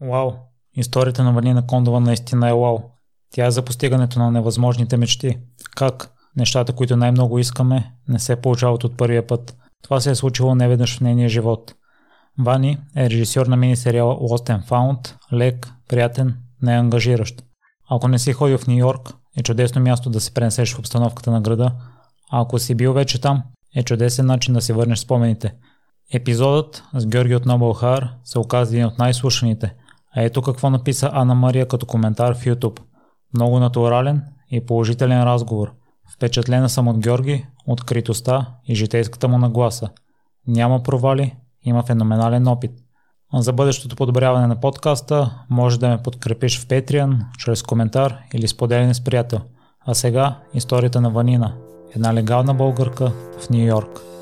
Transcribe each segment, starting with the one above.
Вау, историята на Валина Кондова наистина е вау. Тя е за постигането на невъзможните мечти. Как? Нещата, които най-много искаме, не се получават от първия път. Това се е случило неведнъж в нейния живот. Вани е режисьор на мини-сериала Lost and Found, лек, приятен, неангажиращ. Ако не си ходил в Нью Йорк, е чудесно място да се пренесеш в обстановката на града, а ако си бил вече там, е чудесен начин да си върнеш спомените. Епизодът с Георги от Har се оказа един от най-слушаните, ето какво написа Ана Мария като коментар в YouTube. Много натурален и положителен разговор. Впечатлена съм от Георги, откритостта и житейската му нагласа. Няма провали, има феноменален опит. За бъдещото подобряване на подкаста може да ме подкрепиш в Patreon, чрез коментар или споделяне с приятел. А сега историята на Ванина, една легална българка в Нью Йорк.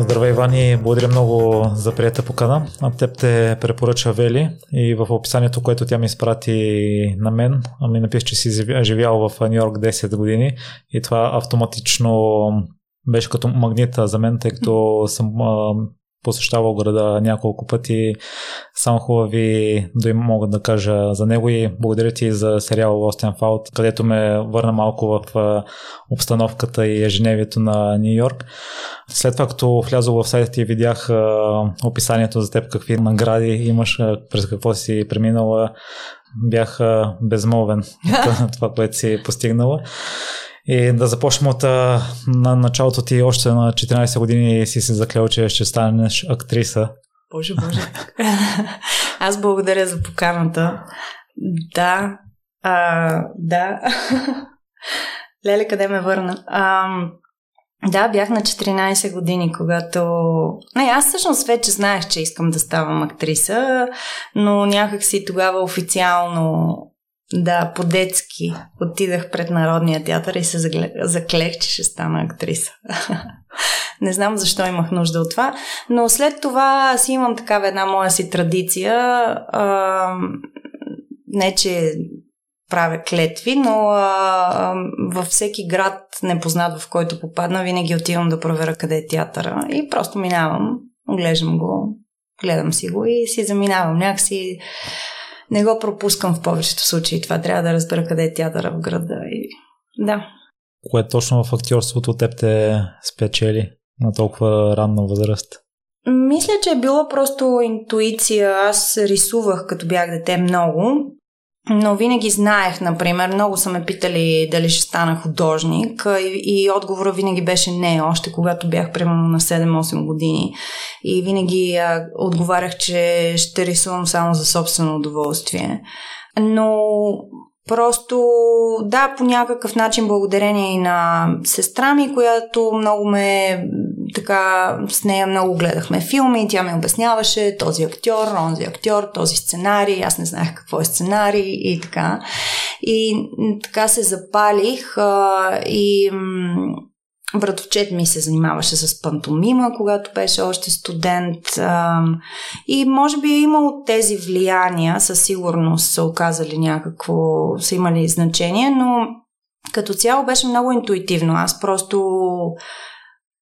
Здравей, Ивани, благодаря много за прията покана. А теб те препоръча Вели и в описанието, което тя ми изпрати на мен, ми написа, че си живял в Нью Йорк 10 години и това автоматично беше като магнит за мен, тъй като съм посещавал града няколко пъти. Само хубави им мога да кажа за него и благодаря ти за сериал Lost and Found, където ме върна малко в обстановката и ежедневието на Нью Йорк. След това, като влязох в сайта ти видях описанието за теб, какви награди имаш, през какво си преминала, бях безмолвен това, което си постигнала. И да започнем от на началото ти още на 14 години си се заклел, че ще станеш актриса. Боже, боже. Аз благодаря за поканата. Да, а, да. Леле, къде ме върна? А, да, бях на 14 години, когато... Не, аз всъщност вече знаех, че искам да ставам актриса, но някак си тогава официално да, по-детски отидах пред Народния театър и се заклех, че ще стана актриса. Не знам защо имах нужда от това, но след това си имам такава една моя си традиция. Не, че правя клетви, но във всеки град непознат, в който попадна, винаги отивам да проверя къде е театъра и просто минавам, оглеждам го, гледам си го и си заминавам. Някакси не го пропускам в повечето случаи. Това трябва да разбера къде е театъра в града. И... Да. Кое точно в актьорството теб те спечели на толкова ранна възраст? Мисля, че е било просто интуиция. Аз рисувах като бях дете много но винаги знаех, например, много са ме питали дали ще стана художник и, и отговора винаги беше не, още когато бях примерно на 7-8 години. И винаги а, отговарях, че ще рисувам само за собствено удоволствие. Но Просто, да, по някакъв начин благодарение и на сестра ми, която много ме, така, с нея много гледахме филми, тя ми обясняваше този актьор, онзи актьор, този сценарий, аз не знаех какво е сценарий и така. И така се запалих а, и Братовчет ми се занимаваше с пантомима, когато беше още студент. И може би е имало тези влияния, със сигурност са оказали някакво, са имали значение, но като цяло беше много интуитивно. Аз просто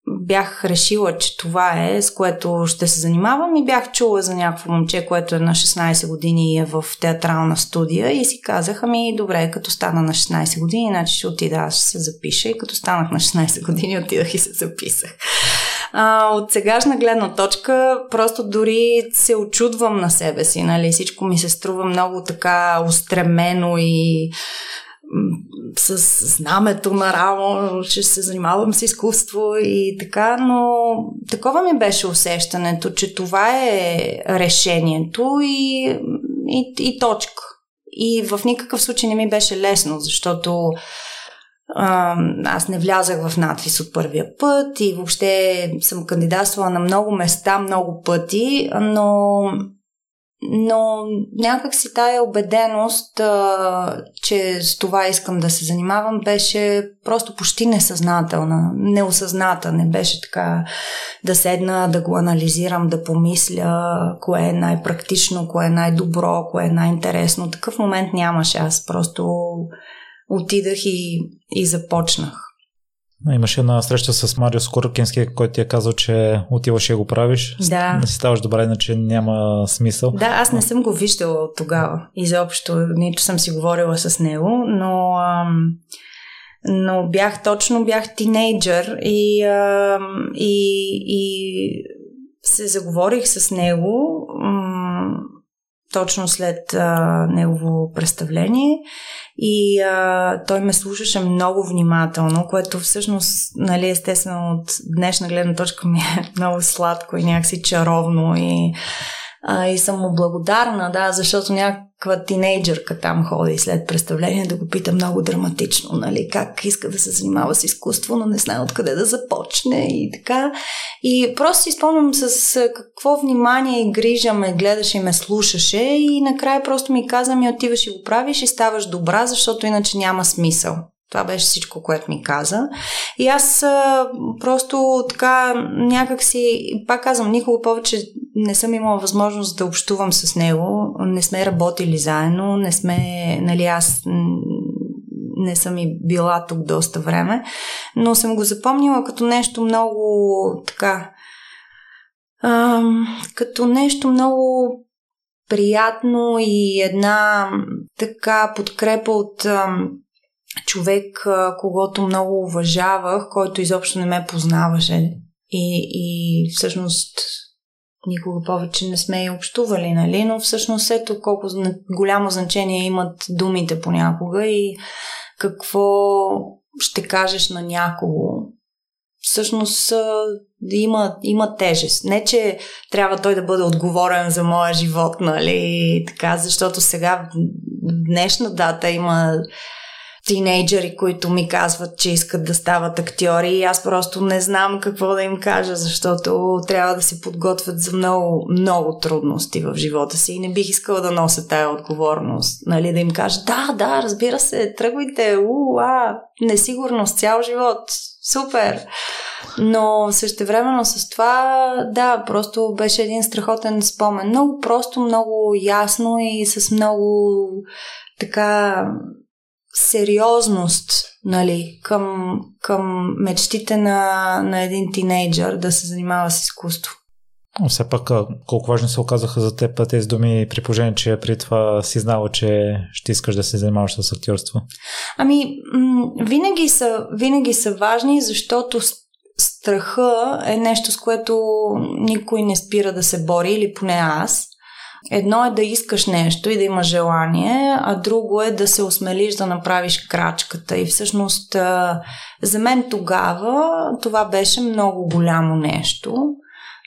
бях решила, че това е, с което ще се занимавам и бях чула за някакво момче, което е на 16 години и е в театрална студия и си казах, ами добре, като стана на 16 години, значи ще отида, аз ще се запиша и като станах на 16 години, отидах и се записах. А, от сегашна гледна точка, просто дори се очудвам на себе си, нали? Всичко ми се струва много така устремено и с знамето на рамо, че се занимавам с изкуство и така, но такова ми беше усещането, че това е решението и, и, и точка. И в никакъв случай не ми беше лесно, защото аз не влязах в надвис от първия път и въобще съм кандидатствала на много места, много пъти, но но някак си тая убеденост, че с това искам да се занимавам, беше просто почти несъзнателна, неосъзната. Не беше така да седна, да го анализирам, да помисля кое е най-практично, кое е най-добро, кое е най-интересно. Такъв момент нямаше. Аз просто отидах и, и започнах. Имаше една среща с Марио Скоркински, който ти е казал, че отиваш и го правиш. Да. Не си ставаш добре, иначе няма смисъл. Да, аз не съм го виждала от тогава. Изобщо, нито съм си говорила с него, но, ам, но бях точно, бях тинейджър и, ам, и, и се заговорих с него ам, точно след а, негово представление. И а, той ме слушаше много внимателно, което всъщност, нали, естествено от днешна гледна точка ми е много сладко и някакси чаровно и а, и съм му благодарна, да, защото някаква тинейджърка там ходи след представление да го пита много драматично, нали, как иска да се занимава с изкуство, но не знае откъде да започне и така. И просто си спомням с какво внимание и грижа ме гледаше и ме слушаше и накрая просто ми каза ми отиваш и го правиш и ставаш добра, защото иначе няма смисъл. Това беше всичко, което ми каза. И аз а, просто така някак си, пак казвам, никога повече не съм имала възможност да общувам с него. Не сме работили заедно, не сме, нали, аз не съм и била тук доста време, но съм го запомнила като нещо много така, а, като нещо много приятно и една така подкрепа от човек, когато много уважавах, който изобщо не ме познаваше. И, и всъщност никога повече не сме и общували, нали? Но всъщност ето колко голямо значение имат думите понякога и какво ще кажеш на някого. Всъщност има, има тежест. Не, че трябва той да бъде отговорен за моя живот, нали? Така, защото сега в днешна дата има тинейджери, които ми казват, че искат да стават актьори и аз просто не знам какво да им кажа, защото трябва да се подготвят за много, много трудности в живота си и не бих искала да нося тая отговорност. Нали, да им кажа, да, да, разбира се, тръгвайте, у, а, несигурност цял живот, супер. Но същевременно с това, да, просто беше един страхотен спомен. Много просто, много ясно и с много така сериозност нали, към, към мечтите на, на един тинейджър да се занимава с изкуство. Но все пак колко важно се оказаха за теб тези думи при положение, че при това си знала, че ще искаш да се занимаваш с актьорство? Ами, м- винаги, са, винаги са важни, защото страха е нещо, с което никой не спира да се бори, или поне аз. Едно е да искаш нещо и да имаш желание, а друго е да се осмелиш да направиш крачката. И всъщност за мен тогава това беше много голямо нещо.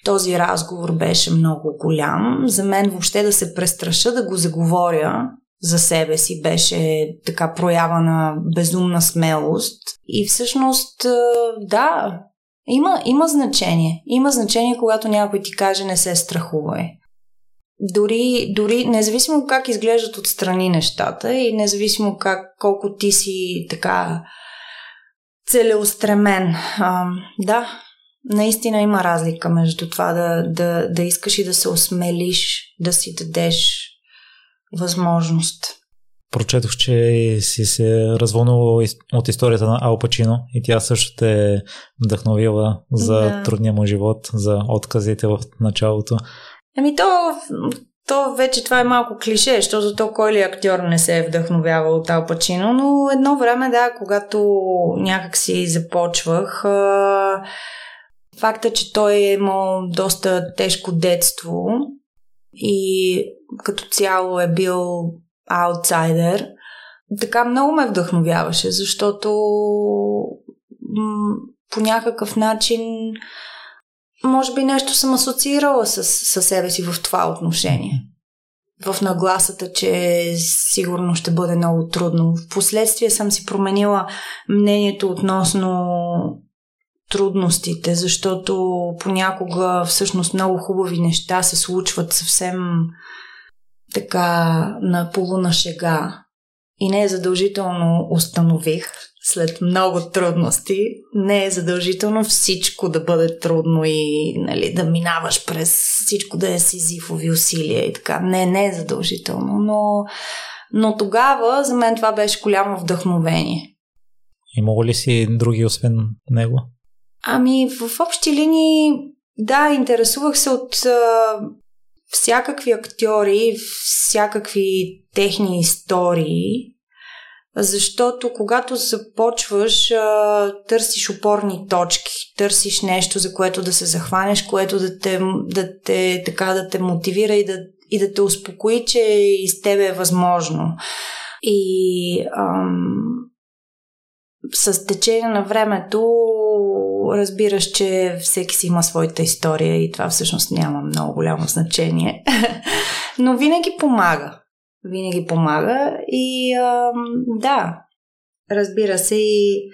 Този разговор беше много голям. За мен въобще да се престраша да го заговоря за себе си беше така проява на безумна смелост. И всъщност, да, има, има значение. Има значение, когато някой ти каже не се страхувай дори, дори независимо как изглеждат отстрани нещата и независимо как, колко ти си така целеустремен. А, да, наистина има разлика между това да, да, да искаш и да се осмелиш, да си дадеш възможност. Прочетох, че си се развълнувала от историята на Ал Пачино и тя също те е вдъхновила за да. трудния му живот, за отказите в началото. Ами то, то вече това е малко клише, защото то кой ли актьор не се е вдъхновявал от Ал Пачино, но едно време, да, когато някак си започвах, а, факта, че той е имал доста тежко детство и като цяло е бил аутсайдер, така много ме вдъхновяваше, защото м- по някакъв начин може би нещо съм асоциирала с, с себе си в това отношение. В нагласата, че сигурно ще бъде много трудно. Впоследствие съм си променила мнението относно трудностите, защото понякога всъщност много хубави неща се случват съвсем така на полуна шега. И не е задължително установих, след много трудности, не е задължително всичко да бъде трудно и нали, да минаваш през всичко да е сизифови усилия и така. Не, не е задължително, но, но тогава за мен това беше голямо вдъхновение. Имало ли си други освен него? Ами, в общи линии, да, интересувах се от а, всякакви актьори, всякакви техни истории, защото когато започваш, търсиш опорни точки, търсиш нещо, за което да се захванеш, което да те, да те, така, да те мотивира и да, и да те успокои, че и с тебе е възможно. И ам, с течение на времето разбираш, че всеки си има своята история и това всъщност няма много голямо значение. Но винаги помага. Винаги помага и ам, да, разбира се и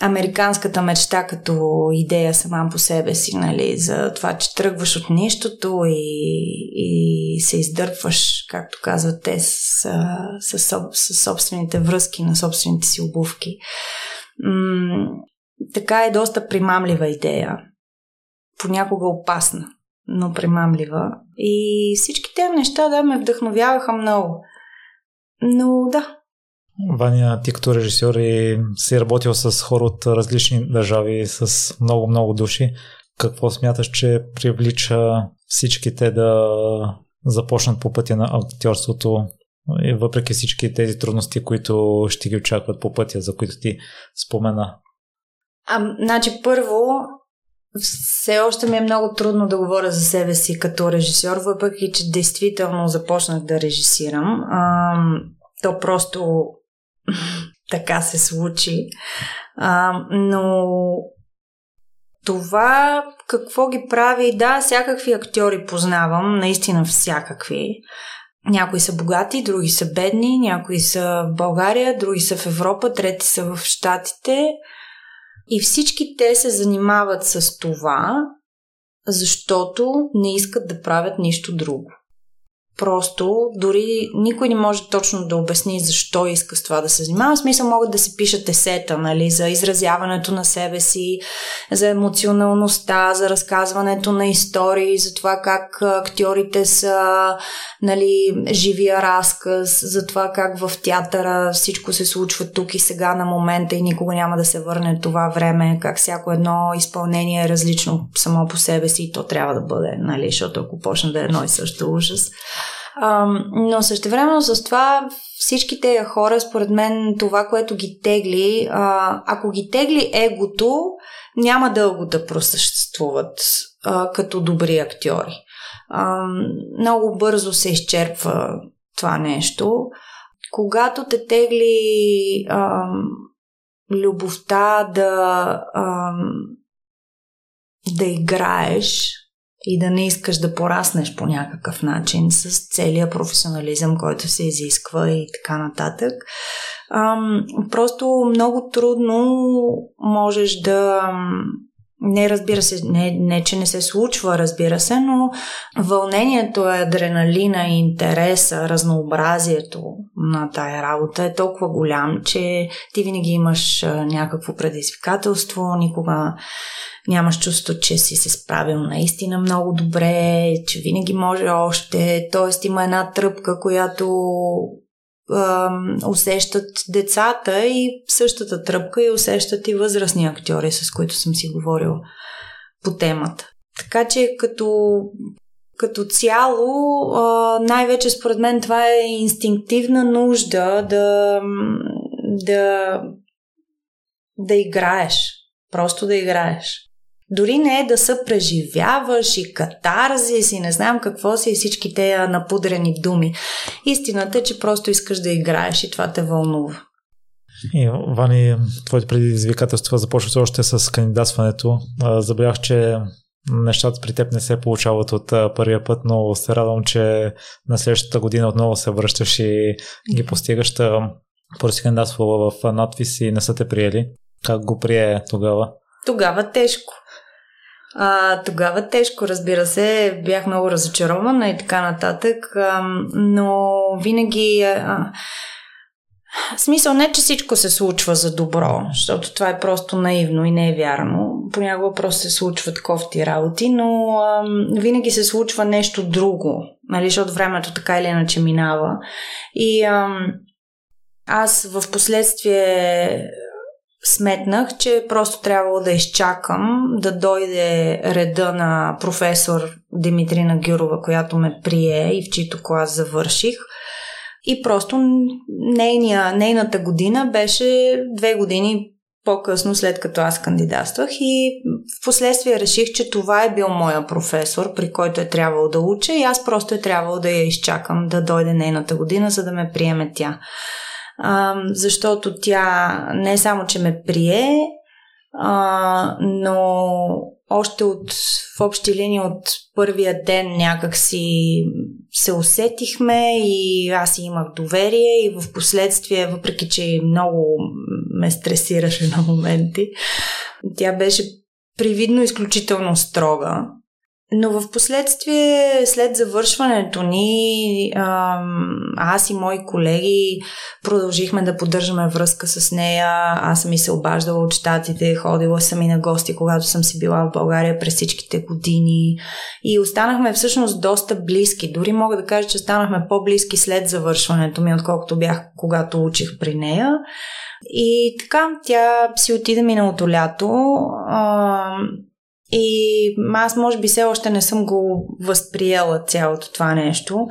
американската мечта като идея сама по себе си, нали, за това, че тръгваш от нищото и, и се издърпваш, както казват те, с, с, с, с собствените връзки на собствените си обувки. М- така е доста примамлива идея. Понякога опасна, но примамлива. И всички тези неща, да, ме вдъхновяваха много. Но да, Ваня, ти като режисьор и си работил с хора от различни държави, с много-много души. Какво смяташ, че привлича всички те да започнат по пътя на актьорството и въпреки всички тези трудности, които ще ги очакват по пътя, за които ти спомена? А, значи, първо, все още ми е много трудно да говоря за себе си като режисьор, въпреки че действително започнах да режисирам. А, то просто така се случи. А, но това какво ги прави, да, всякакви актьори познавам, наистина всякакви. Някои са богати, други са бедни, някои са в България, други са в Европа, трети са в Штатите. И всички те се занимават с това, защото не искат да правят нищо друго. Просто дори никой не може точно да обясни защо иска с това да се занимава. В смисъл могат да се пишат есета, нали, за изразяването на себе си, за емоционалността, за разказването на истории, за това как актьорите са нали, живия разказ, за това как в театъра всичко се случва тук и сега на момента и никога няма да се върне това време, как всяко едно изпълнение е различно само по себе си и то трябва да бъде, нали, защото ако почне да е едно и също ужас. А, но същевременно с това всички тези хора, според мен, това, което ги тегли, ако ги тегли егото, няма дълго да просъществуват като добри актьори. Много бързо се изчерпва това нещо. Когато те тегли любовта да, да играеш, и да не искаш да пораснеш по някакъв начин с целият професионализъм, който се изисква и така нататък. Просто много трудно можеш да не, разбира се, не, не, че не се случва, разбира се, но вълнението, адреналина, интереса, разнообразието на тая работа е толкова голям, че ти винаги имаш някакво предизвикателство, никога нямаш чувство, че си се справил наистина много добре, че винаги може още. Тоест има една тръпка, която усещат децата и същата тръпка и усещат и възрастни актьори, с които съм си говорил по темата. Така че като, като цяло, най-вече според мен това е инстинктивна нужда да, да, да играеш. Просто да играеш. Дори не е да се преживяваш и катарзис и не знам какво си и всички тези напудрени думи. Истината е, че просто искаш да играеш и това те вълнува. И, Вани, твоите предизвикателства започват още с кандидатстването. Забрях, че нещата при теб не се получават от първия път, но се радвам, че на следващата година отново се връщаш и ги постигаш. Първо си кандидатства в надвис и не са те приели. Как го прие тогава? Тогава тежко. А, тогава тежко, разбира се, бях много разочарована и така нататък, а, но винаги. А, смисъл не, че всичко се случва за добро, защото това е просто наивно и не е вярно. Понякога просто се случват кофти работи, но а, винаги се случва нещо друго, нали, защото времето така или иначе минава. И а, аз в последствие сметнах, че просто трябвало да изчакам да дойде реда на професор Димитрина Гюрова, която ме прие и в чийто клас завърших. И просто нейния, нейната година беше две години по-късно, след като аз кандидатствах и в последствие реших, че това е бил моя професор, при който е трябвало да уча и аз просто е трябвало да я изчакам да дойде нейната година, за да ме приеме тя. Защото тя не само, че ме прие, а, но още от, в общи линии от първия ден някак си се усетихме и аз имах доверие и в последствие, въпреки че много ме стресираше на моменти, тя беше привидно изключително строга. Но в последствие, след завършването ни, аз и мои колеги продължихме да поддържаме връзка с нея. Аз съм и се обаждала от щатите, ходила съм и на гости, когато съм си била в България през всичките години. И останахме всъщност доста близки. Дори мога да кажа, че станахме по-близки след завършването ми, отколкото бях, когато учих при нея. И така, тя си отида миналото лято. И аз може би все още не съм го възприела цялото това нещо.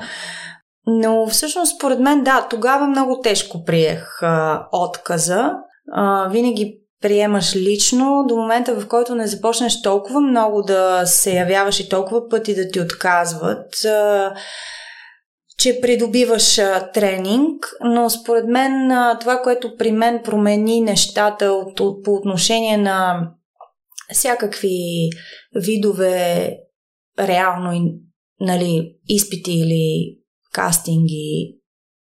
Но всъщност, според мен, да, тогава много тежко приех а, отказа. А, винаги приемаш лично до момента, в който не започнеш толкова много да се явяваш и толкова пъти да ти отказват, а, че придобиваш а, тренинг, но според мен а, това, което при мен промени нещата от, от, по отношение на всякакви видове реално нали, изпити или кастинги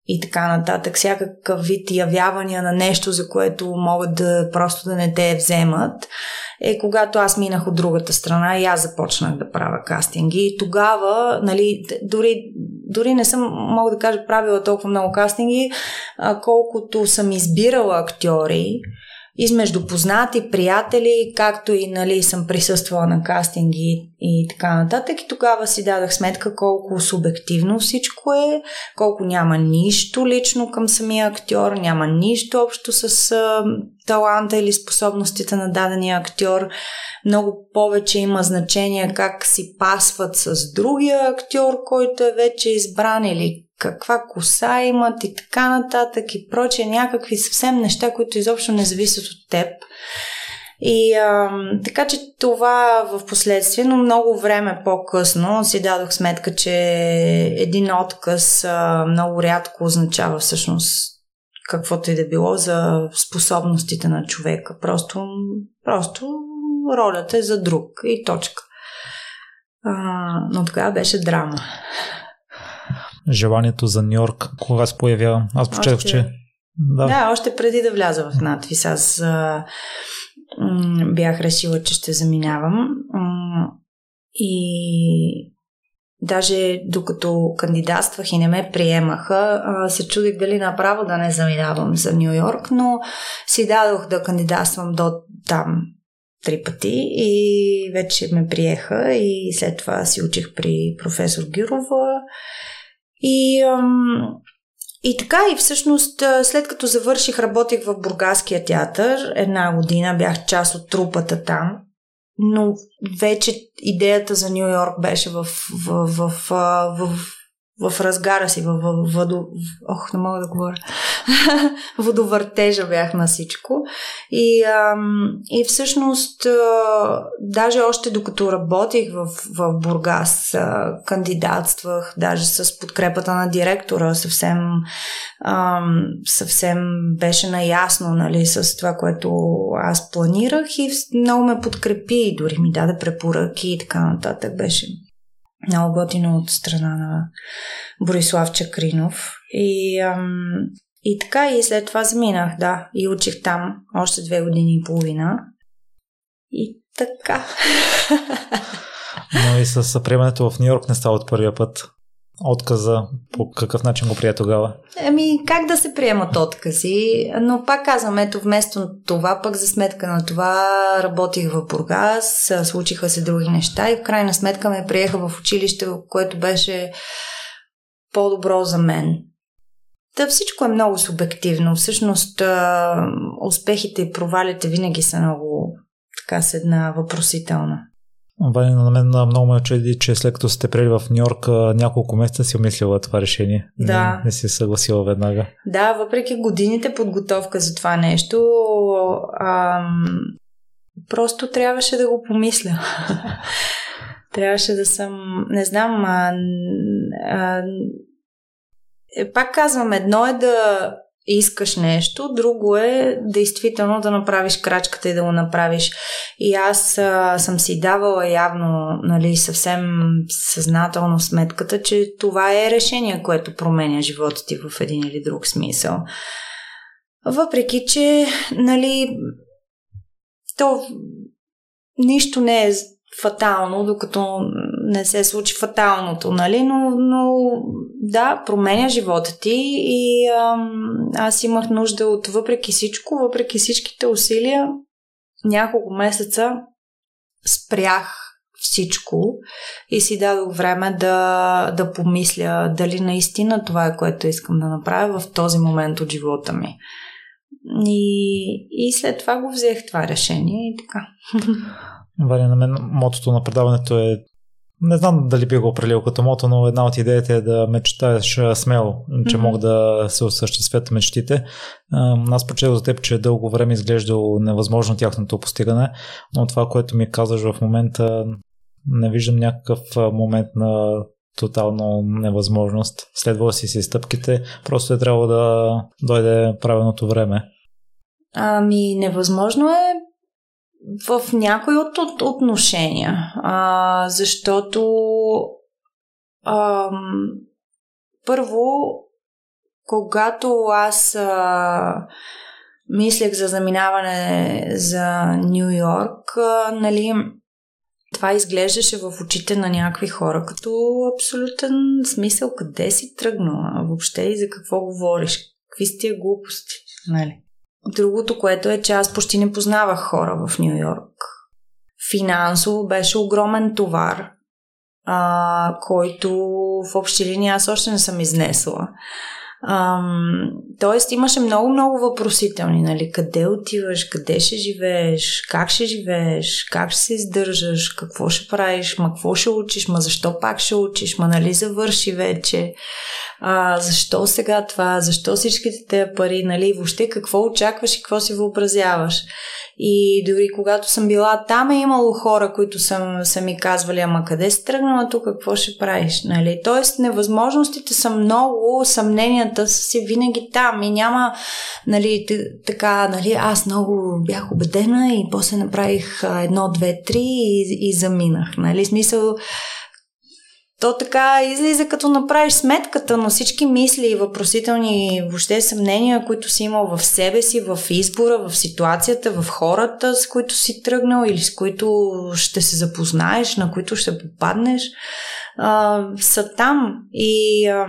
и така нататък, всякакъв вид явявания на нещо, за което могат да просто да не те вземат, е когато аз минах от другата страна и аз започнах да правя кастинги. И тогава, нали, дори, дори не съм, мога да кажа, правила толкова много кастинги, колкото съм избирала актьори, измежду познати, приятели, както и нали, съм присъствала на кастинги и така нататък. И тогава си дадах сметка колко субективно всичко е, колко няма нищо лично към самия актьор, няма нищо общо с а, таланта или способностите на дадения актьор. Много повече има значение как си пасват с другия актьор, който е вече избран или каква коса имат и така нататък и прочее, някакви съвсем неща, които изобщо не зависят от теб. И а, така че това в последствие, но много време по-късно си дадох сметка, че един отказ а, много рядко означава всъщност каквото и да било за способностите на човека. Просто, просто ролята е за друг и точка. А, но тогава беше драма желанието за Нью Йорк, кога се появява? Аз почетох, още... че... Да. да, още преди да вляза в надвис, аз а, м- бях решила, че ще заминавам. М- и даже докато кандидатствах и не ме приемаха, а, се чудих дали направо да не заминавам за Нью Йорк, но си дадох да кандидатствам до там три пъти и вече ме приеха и след това си учих при професор Гюрова и, и така, и всъщност след като завърших, работих в Бургаския театър. Една година бях част от трупата там. Но вече идеята за Нью Йорк беше в, в, в, в, в в разгара си, в, в, водо... Ох, не мога да говоря. Водовъртежа бях на всичко. И, ам, и всъщност, а, даже още докато работих в, в Бургас, а, кандидатствах, даже с подкрепата на директора, съвсем, ам, съвсем беше наясно нали, с това, което аз планирах и много ме подкрепи, дори ми даде препоръки и така нататък. Беше много готино от страна на Борислав Чакринов. И, ам, и така, и след това заминах, да, и учих там още две години и половина. И така. Но и с приемането в Нью Йорк не става от първия път отказа, по какъв начин го прие тогава? Ами, как да се приемат откази? Но пак казвам, ето вместо това, пък за сметка на това работих в Бургас, случиха се други неща и в крайна сметка ме приеха в училище, което беше по-добро за мен. да, всичко е много субективно. Всъщност, успехите и провалите винаги са много така с една въпросителна. Ваня, на мен много ме очуди, че след като сте прели в Нью Йорк няколко месеца си умислила това решение. Да. Не, не си съгласила веднага. Да, въпреки годините подготовка за това нещо, ам, просто трябваше да го помисля. трябваше да съм, не знам, а, а, е, пак казвам, едно е да искаш нещо, друго е действително да направиш крачката и да го направиш. И аз а, съм си давала явно, нали, съвсем съзнателно сметката, че това е решение, което променя живота ти в един или друг смисъл. Въпреки, че, нали, то нищо не е фатално, докато не се случи фаталното, нали? Но, но да, променя живота ти и ам, аз имах нужда от въпреки всичко, въпреки всичките усилия, няколко месеца спрях всичко и си дадох време да, да помисля дали наистина това е което искам да направя в този момент от живота ми. И, и след това го взех това решение и така. Валя, на мен мотото на предаването е не знам дали би го определил като мото, но една от идеите е да мечтаеш смело, че mm-hmm. могат да се осъществят мечтите. Аз прочетох за теб, че дълго време изглеждало невъзможно тяхното постигане, но това, което ми казваш в момента, не виждам някакъв момент на тотално невъзможност. Следвала си си стъпките, просто е трябвало да дойде правилното време. Ами, невъзможно е в някои от, от отношения, а, защото а, първо, когато аз а, мислех за заминаване за Нью Йорк, нали, това изглеждаше в очите на някакви хора като абсолютен смисъл. Къде си тръгнала въобще и за какво говориш, какви сте глупости, нали? Другото, което е, че аз почти не познавах хора в Нью Йорк. Финансово беше огромен товар, а, който в общи линии аз още не съм изнесла. Ам, тоест имаше много-много въпросителни, нали? Къде отиваш, къде ще живееш, как ще живееш, как ще се издържаш, какво ще правиш, ма какво ще учиш, ма защо пак ще учиш, ма нали завърши вече, а, защо сега това, защо всичките тези пари, нали? Въобще какво очакваш и какво си въобразяваш. И дори когато съм била там е имало хора, които съм, са ми казвали, ама къде си тръгнала тук, какво ще правиш? Нали? Тоест невъзможностите са много, съмненията са си винаги там и няма нали, така, нали, аз много бях убедена и после направих едно, две, три и, и заминах. Нали? Смисъл, то така излиза като направиш сметката на всички мисли и въпросителни въобще съмнения, които си имал в себе си, в избора, в ситуацията, в хората, с които си тръгнал или с които ще се запознаеш, на които ще попаднеш, а, са там. И а,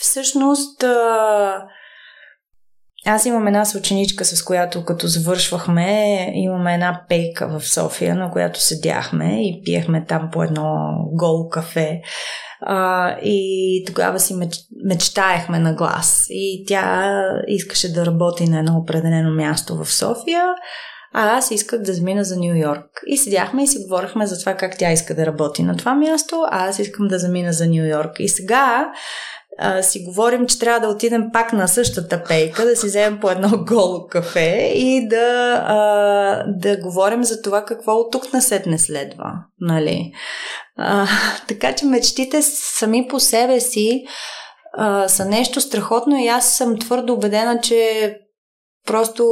всъщност а, аз имам една съученичка, с която като завършвахме, имаме една пейка в София, на която седяхме и пиехме там по едно голо кафе. А, и тогава си меч, мечтаехме на глас. И тя искаше да работи на едно определено място в София, а аз исках да замина за Нью Йорк. И седяхме и си говорихме за това как тя иска да работи на това място, а аз искам да замина за Нью Йорк. И сега а, си говорим, че трябва да отидем пак на същата пейка, да си вземем по едно голо кафе и да, а, да говорим за това какво от тук насетне следва. Нали? А, така че мечтите сами по себе си а, са нещо страхотно и аз съм твърдо убедена, че просто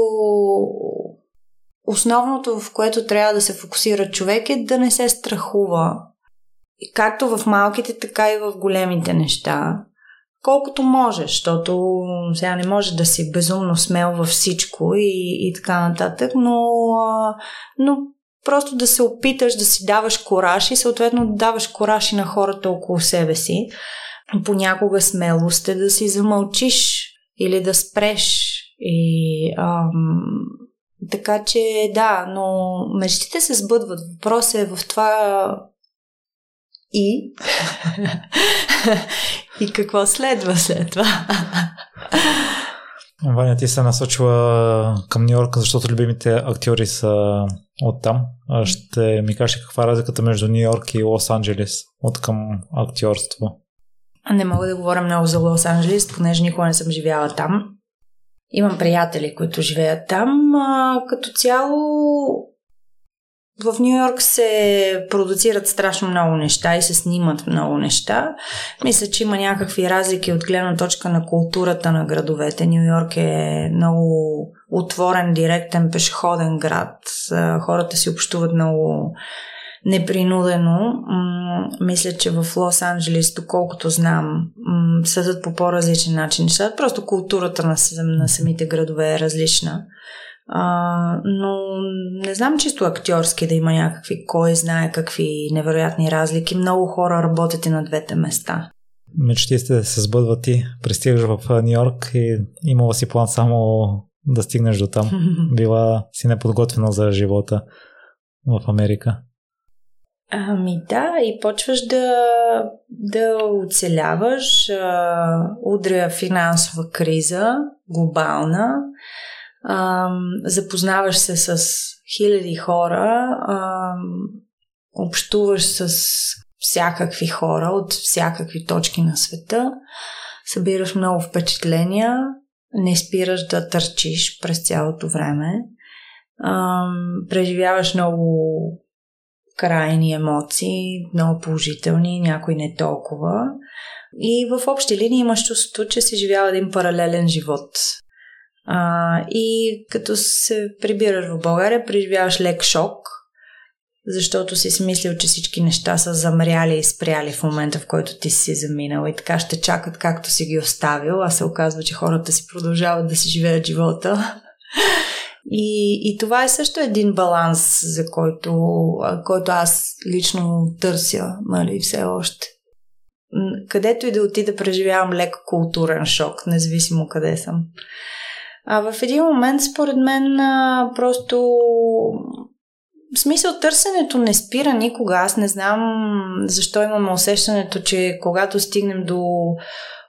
основното, в което трябва да се фокусира човек е да не се страхува. Както в малките, така и в големите неща колкото можеш, защото сега не може да си безумно смел във всичко и, и така нататък, но, но просто да се опиташ да си даваш кораж и съответно да даваш кораж и на хората около себе си. Понякога смелост е да си замълчиш или да спреш. И, ам, така че да, но мечтите се сбъдват. Въпросът е в това И? и какво следва след това? Ваня, ти се насочила към Нью Йорк, защото любимите актьори са от там. Ще ми кажеш каква е разликата между Нью Йорк и Лос Анджелес от към актьорство? Не мога да говоря много за Лос Анджелес, понеже никога не съм живяла там. Имам приятели, които живеят там. А, като цяло в Нью Йорк се продуцират страшно много неща и се снимат много неща. Мисля, че има някакви разлики от гледна точка на културата на градовете. Нью Йорк е много отворен, директен, пешеходен град. Хората си общуват много непринудено. Мисля, че в Лос Анджелес, доколкото знам, съдат по по-различен начин. Просто културата на самите градове е различна. А, но не знам чисто актьорски да има някакви, кой знае какви невероятни разлики. Много хора работят и на двете места. Мечти сте да се сбъдват ти. Пристигаш в Нью Йорк и имала си план само да стигнеш до там. Била си неподготвена за живота в Америка. Ами да, и почваш да, да оцеляваш. Удря финансова криза, глобална запознаваш се с хиляди хора, общуваш с всякакви хора от всякакви точки на света, събираш много впечатления, не спираш да търчиш през цялото време, преживяваш много крайни емоции, много положителни, някои не толкова. И в общи линии имаш чувството, че си живял един паралелен живот а, и като се прибираш в България, преживяваш лек шок, защото си смислил, че всички неща са замряли и спряли в момента, в който ти си заминал и така ще чакат както си ги оставил, а се оказва, че хората си продължават да си живеят живота. И, и това е също един баланс, за който, който аз лично търся, нали, все още. Където и да отида, преживявам лек културен шок, независимо къде съм. А в един момент, според мен, просто в смисъл търсенето не спира никога. Аз не знам защо имаме усещането, че когато стигнем до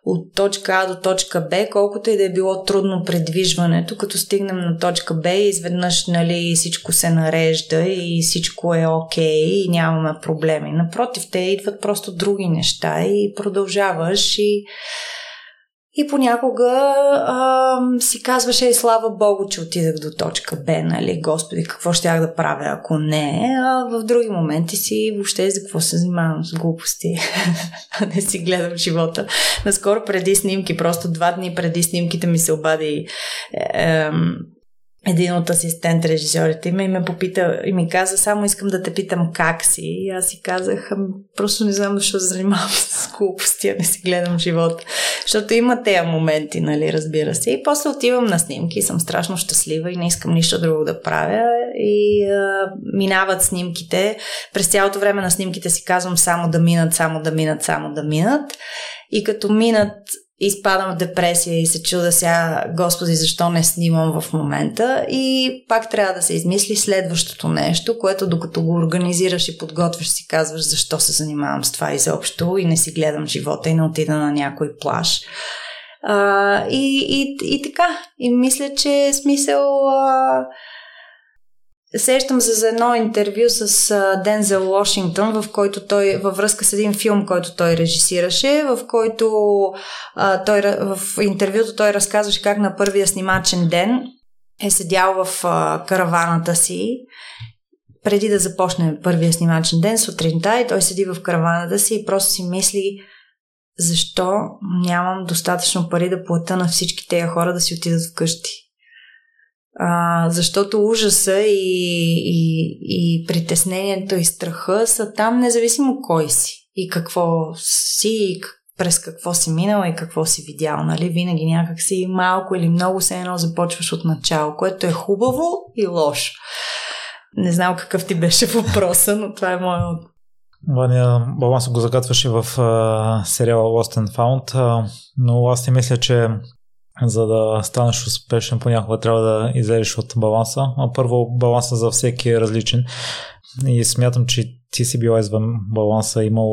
от точка А до точка Б, колкото и да е било трудно предвижването, като стигнем на точка Б, изведнъж нали, всичко се нарежда и всичко е окей okay, и нямаме проблеми. Напротив, те идват просто други неща и продължаваш и и понякога а, си казваше, и слава Богу, че отидах до точка Б, нали, Господи, какво щях да правя, ако не. А в други моменти си въобще за какво се занимавам с глупости. не си гледам живота. Наскоро преди снимки, просто два дни преди снимките ми се обади е, е, един от асистент режисьорите ми ме попита и ми каза, само искам да те питам как си. И аз си казах, просто не знам защо се занимавам с глупости, а не си гледам живота. Защото има тези моменти, нали, разбира се. И после отивам на снимки съм страшно щастлива и не искам нищо друго да правя. И а, минават снимките. През цялото време на снимките си казвам само да минат, само да минат, само да минат. И като минат изпадам в депресия и се чуда сега, Господи, защо не снимам в момента. И пак трябва да се измисли следващото нещо, което докато го организираш и подготвяш си казваш защо се занимавам с това изобщо и не си гледам живота и не отида на някой плаш. А, и, и, и така. И мисля, че смисъл. А, Сещам се за едно интервю с Дензел Вашингтон, в който той, във връзка с един филм, който той режисираше, в който а, той, в интервюто той разказваше как на първия снимачен ден е седял в а, караваната си преди да започне първия снимачен ден сутринта и той седи в караваната си и просто си мисли защо нямам достатъчно пари да плата на всички тези хора да си отидат вкъщи. А, защото ужаса и, и, и притеснението и страха са там независимо кой си и какво си и през какво си минал и какво си видял. Нали? Винаги някак си малко или много се едно започваш от начало, което е хубаво и лошо. Не знам какъв ти беше въпроса, но това е моят Ваня баланс го загатваше в а, сериала Lost and Found, а, но аз не мисля, че за да станеш успешен, понякога трябва да излезеш от баланса. А първо, баланса за всеки е различен. И смятам, че ти си била извън баланса, имал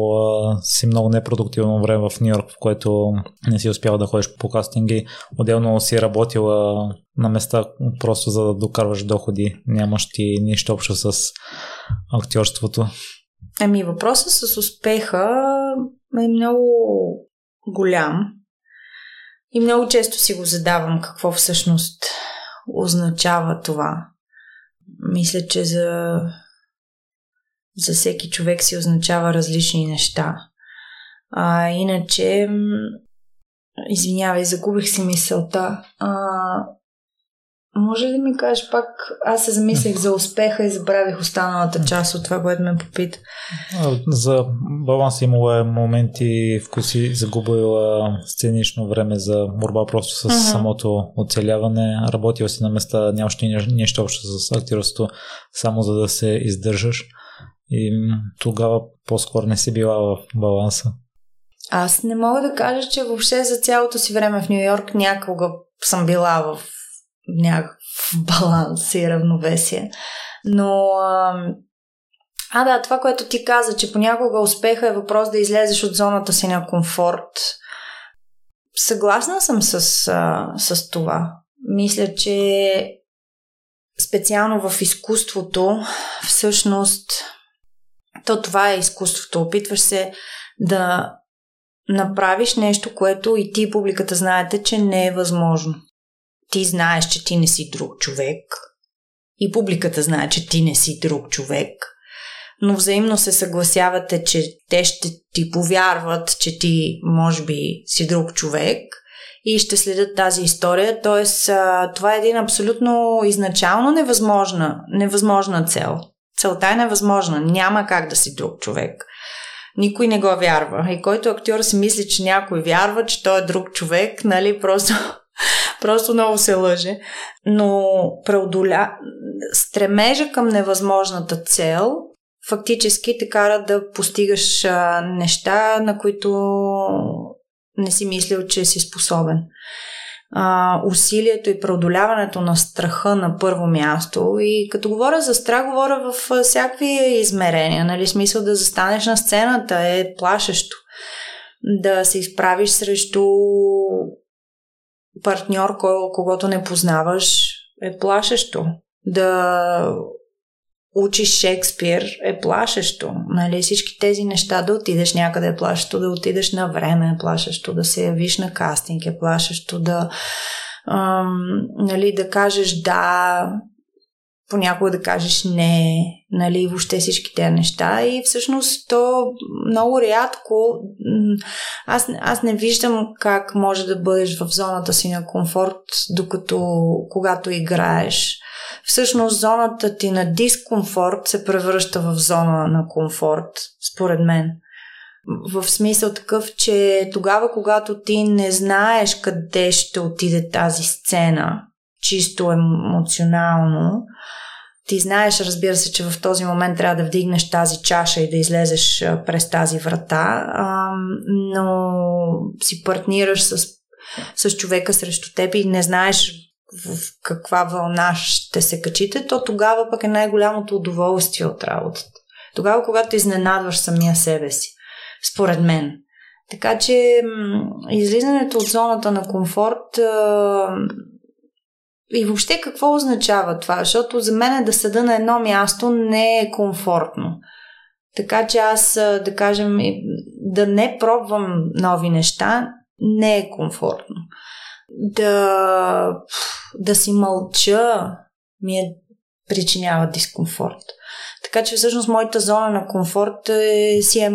си много непродуктивно време в Нью Йорк, в което не си успяла да ходиш по кастинги. Отделно си работила на места просто за да докарваш доходи. Нямаш ти нищо общо с актьорството. Ами въпросът с успеха е много голям. И много често си го задавам какво всъщност означава това. Мисля, че за, за всеки човек си означава различни неща. А, иначе, извинявай, загубих си мисълта. А, може ли да ми кажеш пак, аз се замислих за успеха и забравих останалата част от това, което ме попита. За баланс имало е моменти, в които си загубила сценично време за борба просто с uh-huh. самото оцеляване. Работил си на места, нямаш нищо общо с актьорството, само за да се издържаш. И тогава по-скоро не си била в баланса. Аз не мога да кажа, че въобще за цялото си време в Нью Йорк някога съм била в някакъв баланс и равновесие. Но а, да, това, което ти каза, че понякога успеха е въпрос да излезеш от зоната си на комфорт. Съгласна съм с, с това. Мисля, че специално в изкуството, всъщност, то това е изкуството. Опитваш се да направиш нещо, което и ти и публиката знаете, че не е възможно ти знаеш, че ти не си друг човек и публиката знае, че ти не си друг човек, но взаимно се съгласявате, че те ще ти повярват, че ти може би си друг човек и ще следят тази история. Тоест, това е един абсолютно изначално невъзможна, невъзможна цел. Целта е невъзможна. Няма как да си друг човек. Никой не го вярва. И който актьор си мисли, че някой вярва, че той е друг човек, нали, просто Просто много се лъже. Но преодоля... стремежа към невъзможната цел фактически те кара да постигаш неща, на които не си мислил, че си способен. А, усилието и преодоляването на страха на първо място. И като говоря за страх, говоря в всякакви измерения. Нали? Смисъл да застанеш на сцената е плашещо. Да се изправиш срещу партньор, кой, когато не познаваш, е плашещо. Да учиш Шекспир е плашещо. Нали? Всички тези неща да отидеш някъде е плашещо, да отидеш на време е плашещо, да се явиш на кастинг е плашещо, да, ам, нали, да кажеш да, понякога да кажеш не, нали, въобще всички тези неща и всъщност то много рядко аз, аз не виждам как може да бъдеш в зоната си на комфорт, докато когато играеш. Всъщност зоната ти на дискомфорт се превръща в зона на комфорт, според мен. В смисъл такъв, че тогава, когато ти не знаеш къде ще отиде тази сцена, чисто емоционално, ти знаеш, разбира се, че в този момент трябва да вдигнеш тази чаша и да излезеш през тази врата, но си партнираш с, с човека срещу теб и не знаеш в каква вълна ще се качите, то тогава пък е най-голямото удоволствие от работата. Тогава, когато изненадваш самия себе си, според мен. Така че излизането от зоната на комфорт и въобще какво означава това? Защото за мен е да седа на едно място не е комфортно. Така че аз, да кажем, да не пробвам нови неща, не е комфортно. Да, да си мълча ми е, причинява дискомфорт. Така че всъщност моята зона на комфорт е, си е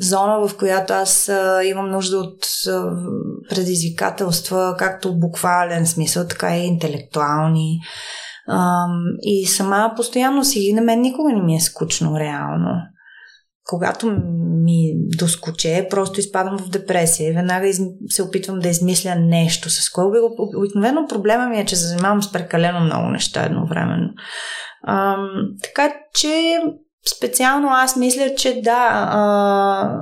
зона, в която аз а, имам нужда от а, предизвикателства, както буквален смисъл, така и интелектуални. А, и сама постоянно си, на мен никога не ми е скучно реално. Когато ми доскоче, просто изпадам в депресия веднага из... се опитвам да измисля нещо, с което обикновено проблема ми е, че занимавам с прекалено много неща едновременно. А, така че специално аз мисля, че да, а,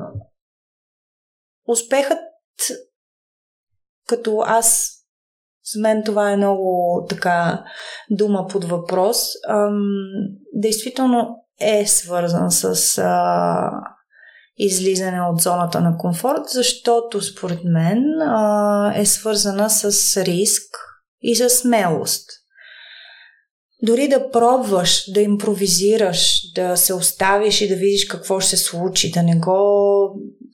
успехът като аз за мен това е много така дума под въпрос. Ам, действително, е свързан с а, излизане от зоната на комфорт, защото според мен а, е свързана с риск и с смелост. Дори да пробваш, да импровизираш, да се оставиш и да видиш какво ще се случи, да не го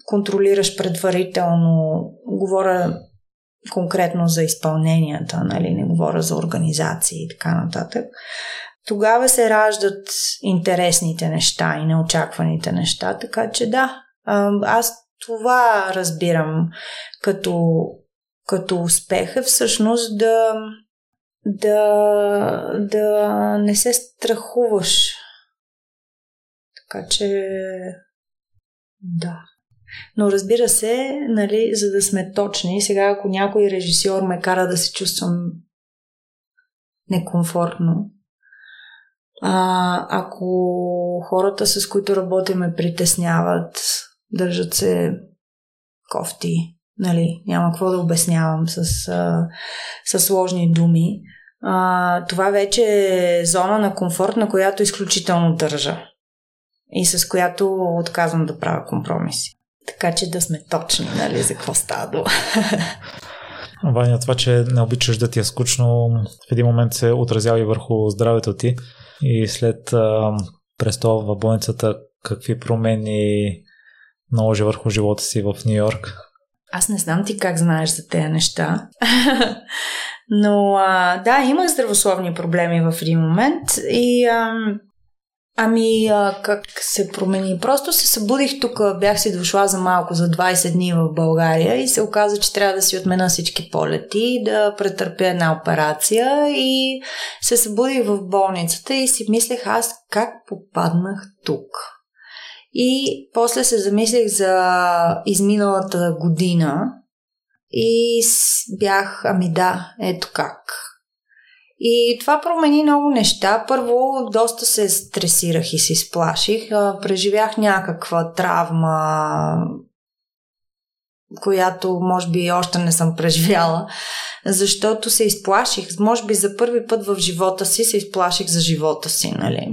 контролираш предварително, говоря конкретно за изпълненията, нали, не говоря за организации и така нататък, тогава се раждат интересните неща и неочакваните неща. Така че да, аз това разбирам като, като успех е всъщност да, да, да не се страхуваш. Така че да. Но разбира се, нали, за да сме точни, сега ако някой режисьор ме кара да се чувствам некомфортно, а, ако хората, с които работим, ме притесняват, държат се кофти, нали, няма какво да обяснявам с, а, с сложни думи, а, това вече е зона на комфорт, на която изключително държа и с която отказвам да правя компромиси. Така че да сме точни, нали, за какво става дума. Ваня, това, че не обичаш да ти е скучно, в един момент се отразява и върху здравето ти. И след а, в болницата, какви промени наложи върху живота си в Нью Йорк? Аз не знам ти как знаеш за тези неща. Но а, да, имах здравословни проблеми в един момент и а, Ами, а, как се промени? Просто се събудих тук, бях си дошла за малко, за 20 дни в България и се оказа, че трябва да си отмена всички полети, да претърпя една операция и се събудих в болницата и си мислех аз как попаднах тук. И после се замислих за изминалата година и бях, ами да, ето как и това промени много неща. Първо, доста се стресирах и се изплаших. Преживях някаква травма, която може би още не съм преживяла, защото се изплаших. Може би за първи път в живота си се изплаших за живота си, нали?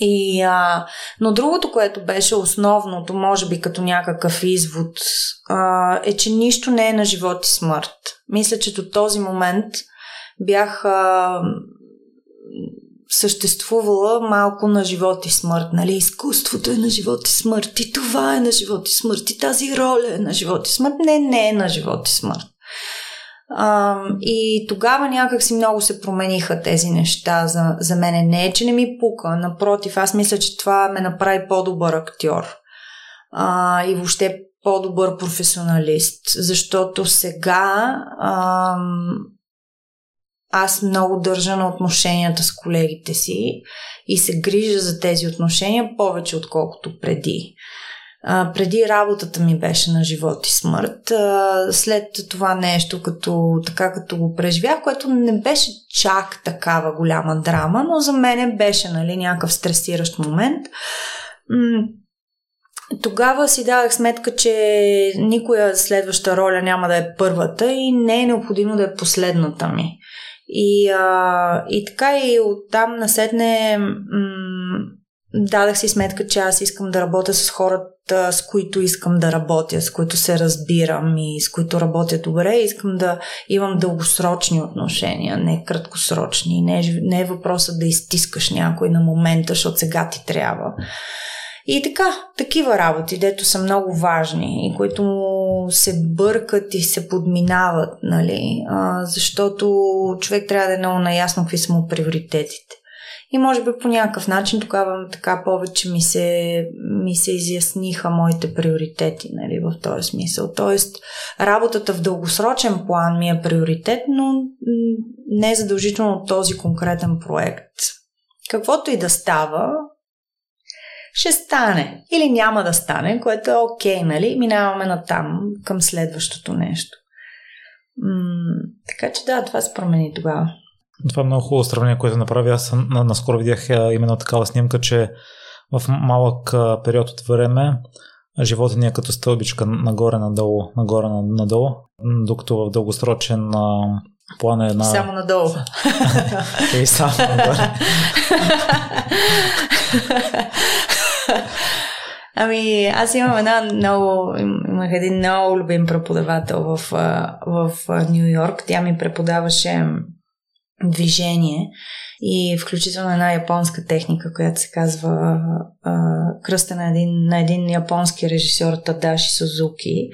И, а, но другото, което беше основното, може би като някакъв извод, а, е, че нищо не е на живот и смърт. Мисля, че до този момент бях а, съществувала малко на живот и смърт. Нали? Изкуството е на живот и смърт. И това е на живот и смърт. И тази роля е на живот и смърт. Не, не е на живот и смърт. А, и тогава някак си много се промениха тези неща за, за мене. Не е, че не ми пука. Напротив, аз мисля, че това ме направи по-добър актьор. А, и въобще по-добър професионалист. Защото сега а, аз много държа на отношенията с колегите си и се грижа за тези отношения повече отколкото преди. Преди работата ми беше на живот и смърт. След това нещо, като, така като го преживях, което не беше чак такава голяма драма, но за мен беше нали, някакъв стресиращ момент. Тогава си давах сметка, че никоя следваща роля няма да е първата и не е необходимо да е последната ми. И, а, и така и оттам насетне м- дадах си сметка, че аз искам да работя с хората, с които искам да работя, с които се разбирам и с които работя добре. Искам да имам дългосрочни отношения, не краткосрочни. Не е, не е въпросът да изтискаш някой на момента, защото сега ти трябва. И така, такива работи, дето са много важни и които се бъркат и се подминават, нали? А, защото човек трябва да е много наясно какви са му приоритетите. И може би по някакъв начин тогава така повече ми се, ми се изясниха моите приоритети нали, в този смисъл. Тоест, работата в дългосрочен план ми е приоритет, но не е задължително този конкретен проект. Каквото и да става, ще стане или няма да стане, което е окей, нали? Минаваме на там към следващото нещо. М- така че да, това се промени тогава. Това е много хубаво сравнение, което направя. Аз наскоро видях именно такава снимка, че в малък период от време живота ни е като стълбичка нагоре-надолу, нагоре-надолу, докато в дългосрочен план е една... Само надолу. и само нагоре. Ами, аз имам една много, имах един много любим преподавател в, в Нью Йорк. Тя ми преподаваше движение и включително една японска техника, която се казва а, кръста на един, на един японски режисьор Тадаши Сузуки.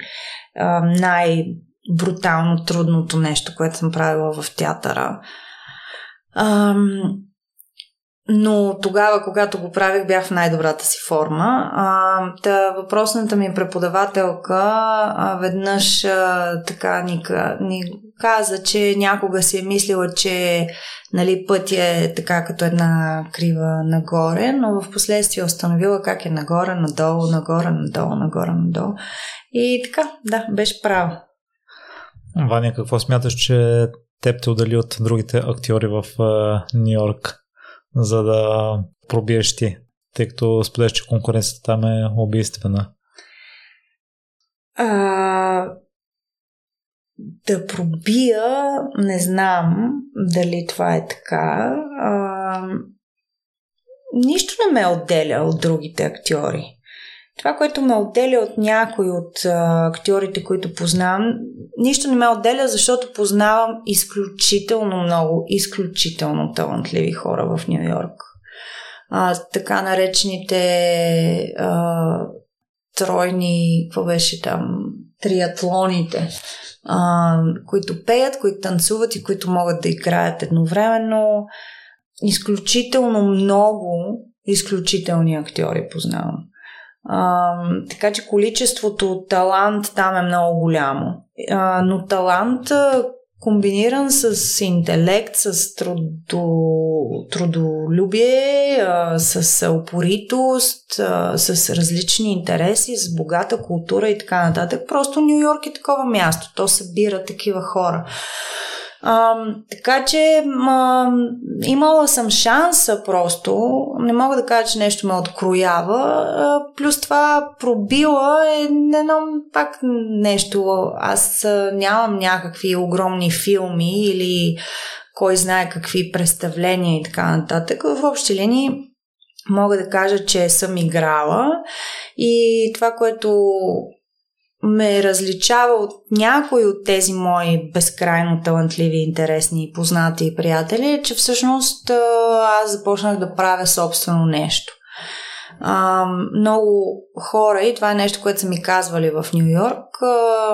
А, най-брутално трудното нещо, което съм правила в театъра. А, но тогава, когато го правих, бях в най-добрата си форма. А, та въпросната ми преподавателка а, веднъж а, така ни, ни каза, че някога си е мислила, че нали, пътя е така като една крива нагоре, но в последствие е установила как е нагоре, надолу, нагоре, надолу, нагоре, надолу. И така, да, беше право. Ваня, какво смяташ, че теб те отдали от другите актьори в Нью Йорк? за да пробиеш ти, тъй като споделяш, че конкуренцията там е убийствена? А, да пробия, не знам дали това е така. А, нищо не ме отделя от другите актьори. Това, което ме отделя от някой от а, актьорите, които познавам, нищо не ме отделя, защото познавам изключително много, изключително талантливи хора в Нью Йорк. Така наречените а, тройни, какво беше там, триатлоните, а, които пеят, които танцуват и които могат да играят едновременно. Изключително много изключителни актьори познавам. А, така че количеството талант там е много голямо. А, но талант комбиниран с интелект, с трудо, трудолюбие, с упоритост, а, с различни интереси, с богата култура и така нататък. Просто Нью Йорк е такова място. То събира такива хора. А, така че а, имала съм шанса просто. Не мога да кажа, че нещо ме откроява. А, плюс това пробила е едно пак нещо. Аз а, нямам някакви огромни филми или кой знае какви представления и така нататък. В общи линии мога да кажа, че съм играла и това, което ме различава от някои от тези мои безкрайно талантливи, интересни, познати приятели, че всъщност аз започнах да правя собствено нещо. Много хора, и това е нещо, което са ми казвали в Нью Йорк,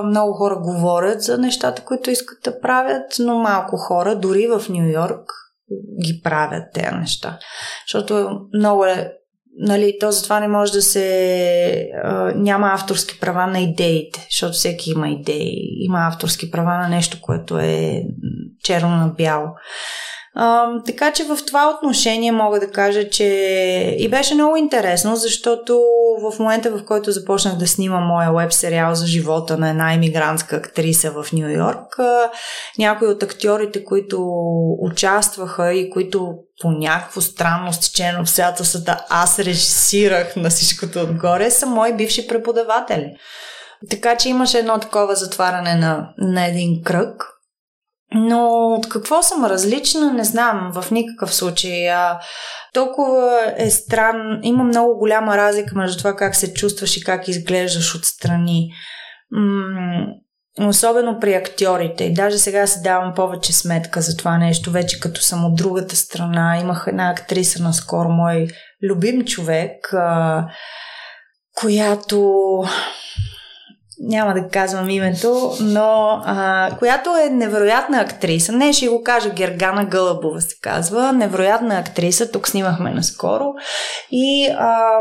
много хора говорят за нещата, които искат да правят, но малко хора, дори в Нью Йорк, ги правят тези неща. Защото много е нали, то затова не може да се... А, няма авторски права на идеите, защото всеки има идеи. Има авторски права на нещо, което е черно на бяло. Така че в това отношение мога да кажа, че и беше много интересно, защото в момента, в който започнах да снимам моя веб сериал за живота на една иммигрантска актриса в Нью Йорк, някои от актьорите, които участваха и които по някакво странно стечение на обстоятелствата аз режисирах на всичкото отгоре, са мои бивши преподаватели. Така че имаше едно такова затваряне на, на един кръг. Но от какво съм различна, не знам в никакъв случай. А, толкова е странно. Има много голяма разлика между това как се чувстваш и как изглеждаш отстрани. М- особено при актьорите. И даже сега се давам повече сметка за това нещо. Вече като съм от другата страна. Имах една актриса наскоро, мой любим човек, а, която няма да казвам името, но а, която е невероятна актриса. Не, ще го кажа, Гергана Гълъбова се казва. Невероятна актриса, тук снимахме наскоро. И а,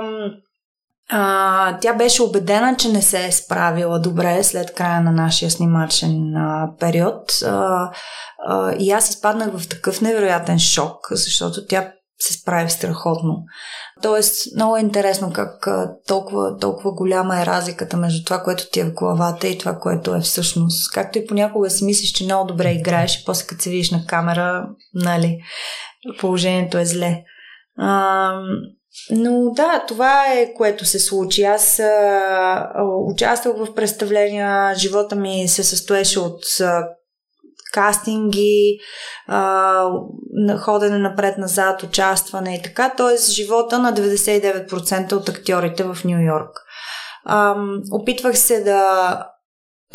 а, тя беше убедена, че не се е справила добре след края на нашия снимачен а, период. А, а, и аз изпаднах в такъв невероятен шок, защото тя се справи страхотно. Тоест, много е интересно как толкова, толкова голяма е разликата между това, което ти е в главата и това, което е всъщност. Както и понякога си мислиш, че много добре играеш и после като се видиш на камера, нали, положението е зле. А, но да, това е което се случи. Аз а, участвах в представления, живота ми се състоеше от а, кастинги, ходене напред-назад, участване и така. Т.е. живота на 99% от актьорите в Нью Йорк. Опитвах се да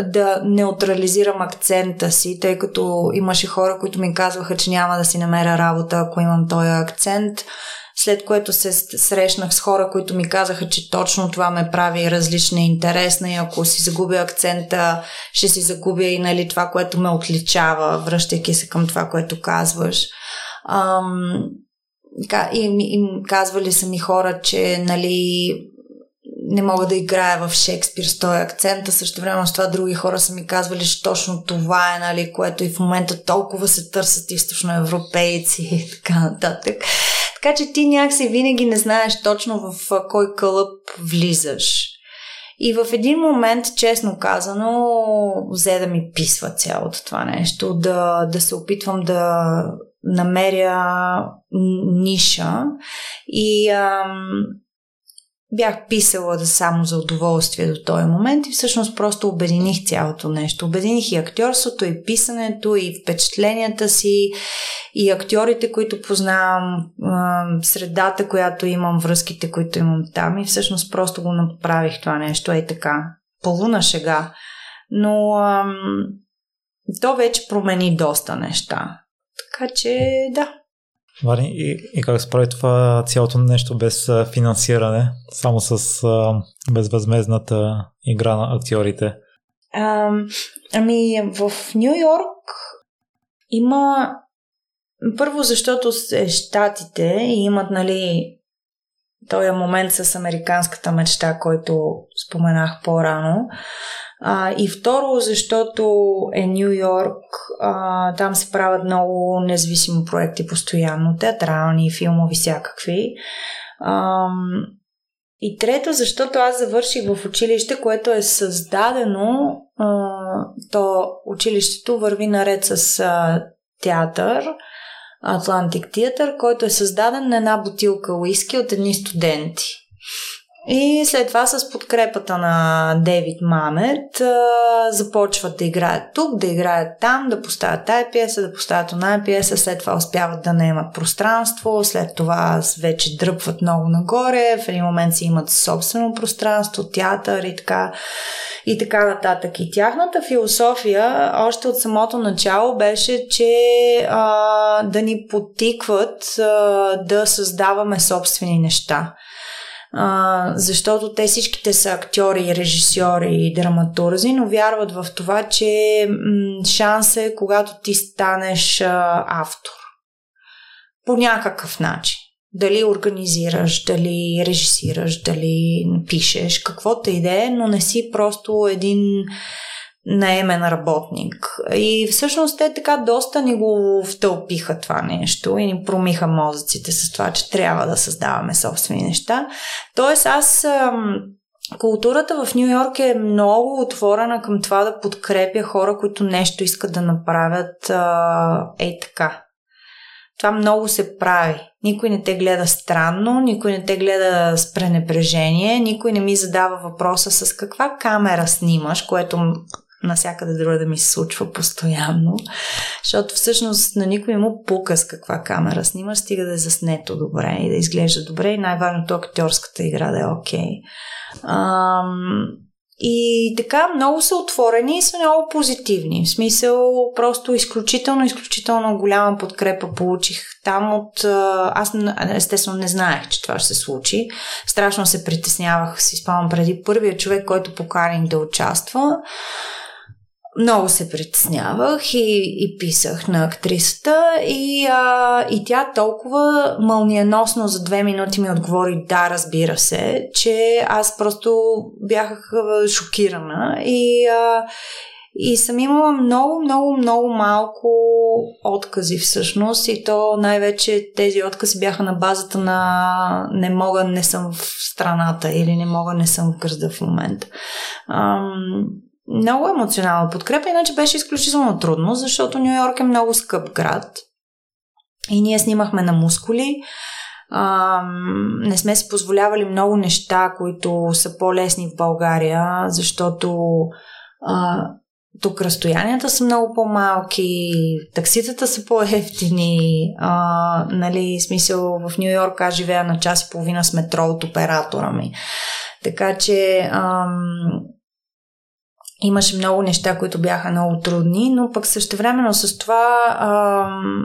да неутрализирам акцента си, тъй като имаше хора, които ми казваха, че няма да си намеря работа, ако имам този акцент. След което се срещнах с хора, които ми казаха, че точно това ме прави различна и интересна и ако си загубя акцента, ще си загубя и нали, това, което ме отличава, връщайки се към това, което казваш. Ам, и, и казвали са ми хора, че нали, не мога да играя в Шекспир с този акцент, а също време с това други хора са ми казвали, че точно това е, нали, което и в момента толкова се търсят източноевропейци и така нататък. Така че ти някакси винаги не знаеш точно в кой кълъп влизаш. И в един момент, честно казано, взе да ми писва цялото това нещо, да, да се опитвам да намеря ниша. И ам, бях писала да само за удоволствие до този момент и всъщност просто обединих цялото нещо. Обединих и актьорството, и писането, и впечатленията си, и актьорите, които познавам, средата, която имам, връзките, които имам там и всъщност просто го направих това нещо, ей така, полуна шега. Но ам, то вече промени доста неща. Така че, да, Вари, и, и как справи това цялото нещо без финансиране, само с а, безвъзмезната игра на актьорите? А, ами, в Нью Йорк има първо, защото е щатите имат, нали, този момент с американската мечта, който споменах по-рано. А, и второ, защото е Нью Йорк, там се правят много независими проекти постоянно, театрални, филмови, всякакви. А, и трето, защото аз завърших в училище, което е създадено, а, то училището върви наред с а, театър, Атлантик театър, който е създаден на една бутилка уиски от едни студенти. И след това с подкрепата на Дейвид Мамет започват да играят тук, да играят там, да поставят тая пиеса, да поставят оная пиеса, след това успяват да не имат пространство, след това вече дръпват много нагоре, в един момент си имат собствено пространство, театър и така и така нататък. И тяхната философия още от самото начало беше, че а, да ни потикват а, да създаваме собствени неща а, защото те всичките са актьори, режисьори и драматурзи, но вярват в това, че м- шанс е когато ти станеш а, автор. По някакъв начин. Дали организираш, дали режисираш, дали пишеш, каквото и е, но не си просто един наемен работник. И всъщност те така доста ни го втълпиха това нещо и ни промиха мозъците с това, че трябва да създаваме собствени неща. Тоест аз Културата в Нью Йорк е много отворена към това да подкрепя хора, които нещо искат да направят ей така. Това много се прави. Никой не те гледа странно, никой не те гледа с пренебрежение, никой не ми задава въпроса с каква камера снимаш, което насякъде друга да ми се случва постоянно, защото всъщност на никой му пука с каква камера снимаш, стига да е заснето добре и да изглежда добре и най-важното актьорската игра да е окей. Okay. И така, много са отворени и са много позитивни. В смисъл, просто изключително, изключително голяма подкрепа получих там от... Аз естествено не знаех, че това ще се случи. Страшно се притеснявах, си спомням, преди първия човек, който покарих да участва много се притеснявах и, и писах на актрисата и, а, и тя толкова мълниеносно за две минути ми отговори да, разбира се, че аз просто бях шокирана и, а, и съм имала много, много, много малко откази всъщност и то най-вече тези откази бяха на базата на не мога, не съм в страната или не мога, не съм в града в момента. Много емоционална подкрепа, иначе беше изключително трудно, защото Нью Йорк е много скъп град. И ние снимахме на мускули. А, не сме си позволявали много неща, които са по-лесни в България, защото а, тук разстоянията са много по-малки, такситата са по-ефтини, а, нали, смисъл в Нью Йорк аз живея на час и половина с метро от оператора ми. Така че ам, имаше много неща, които бяха много трудни, но пък същевременно с това ам,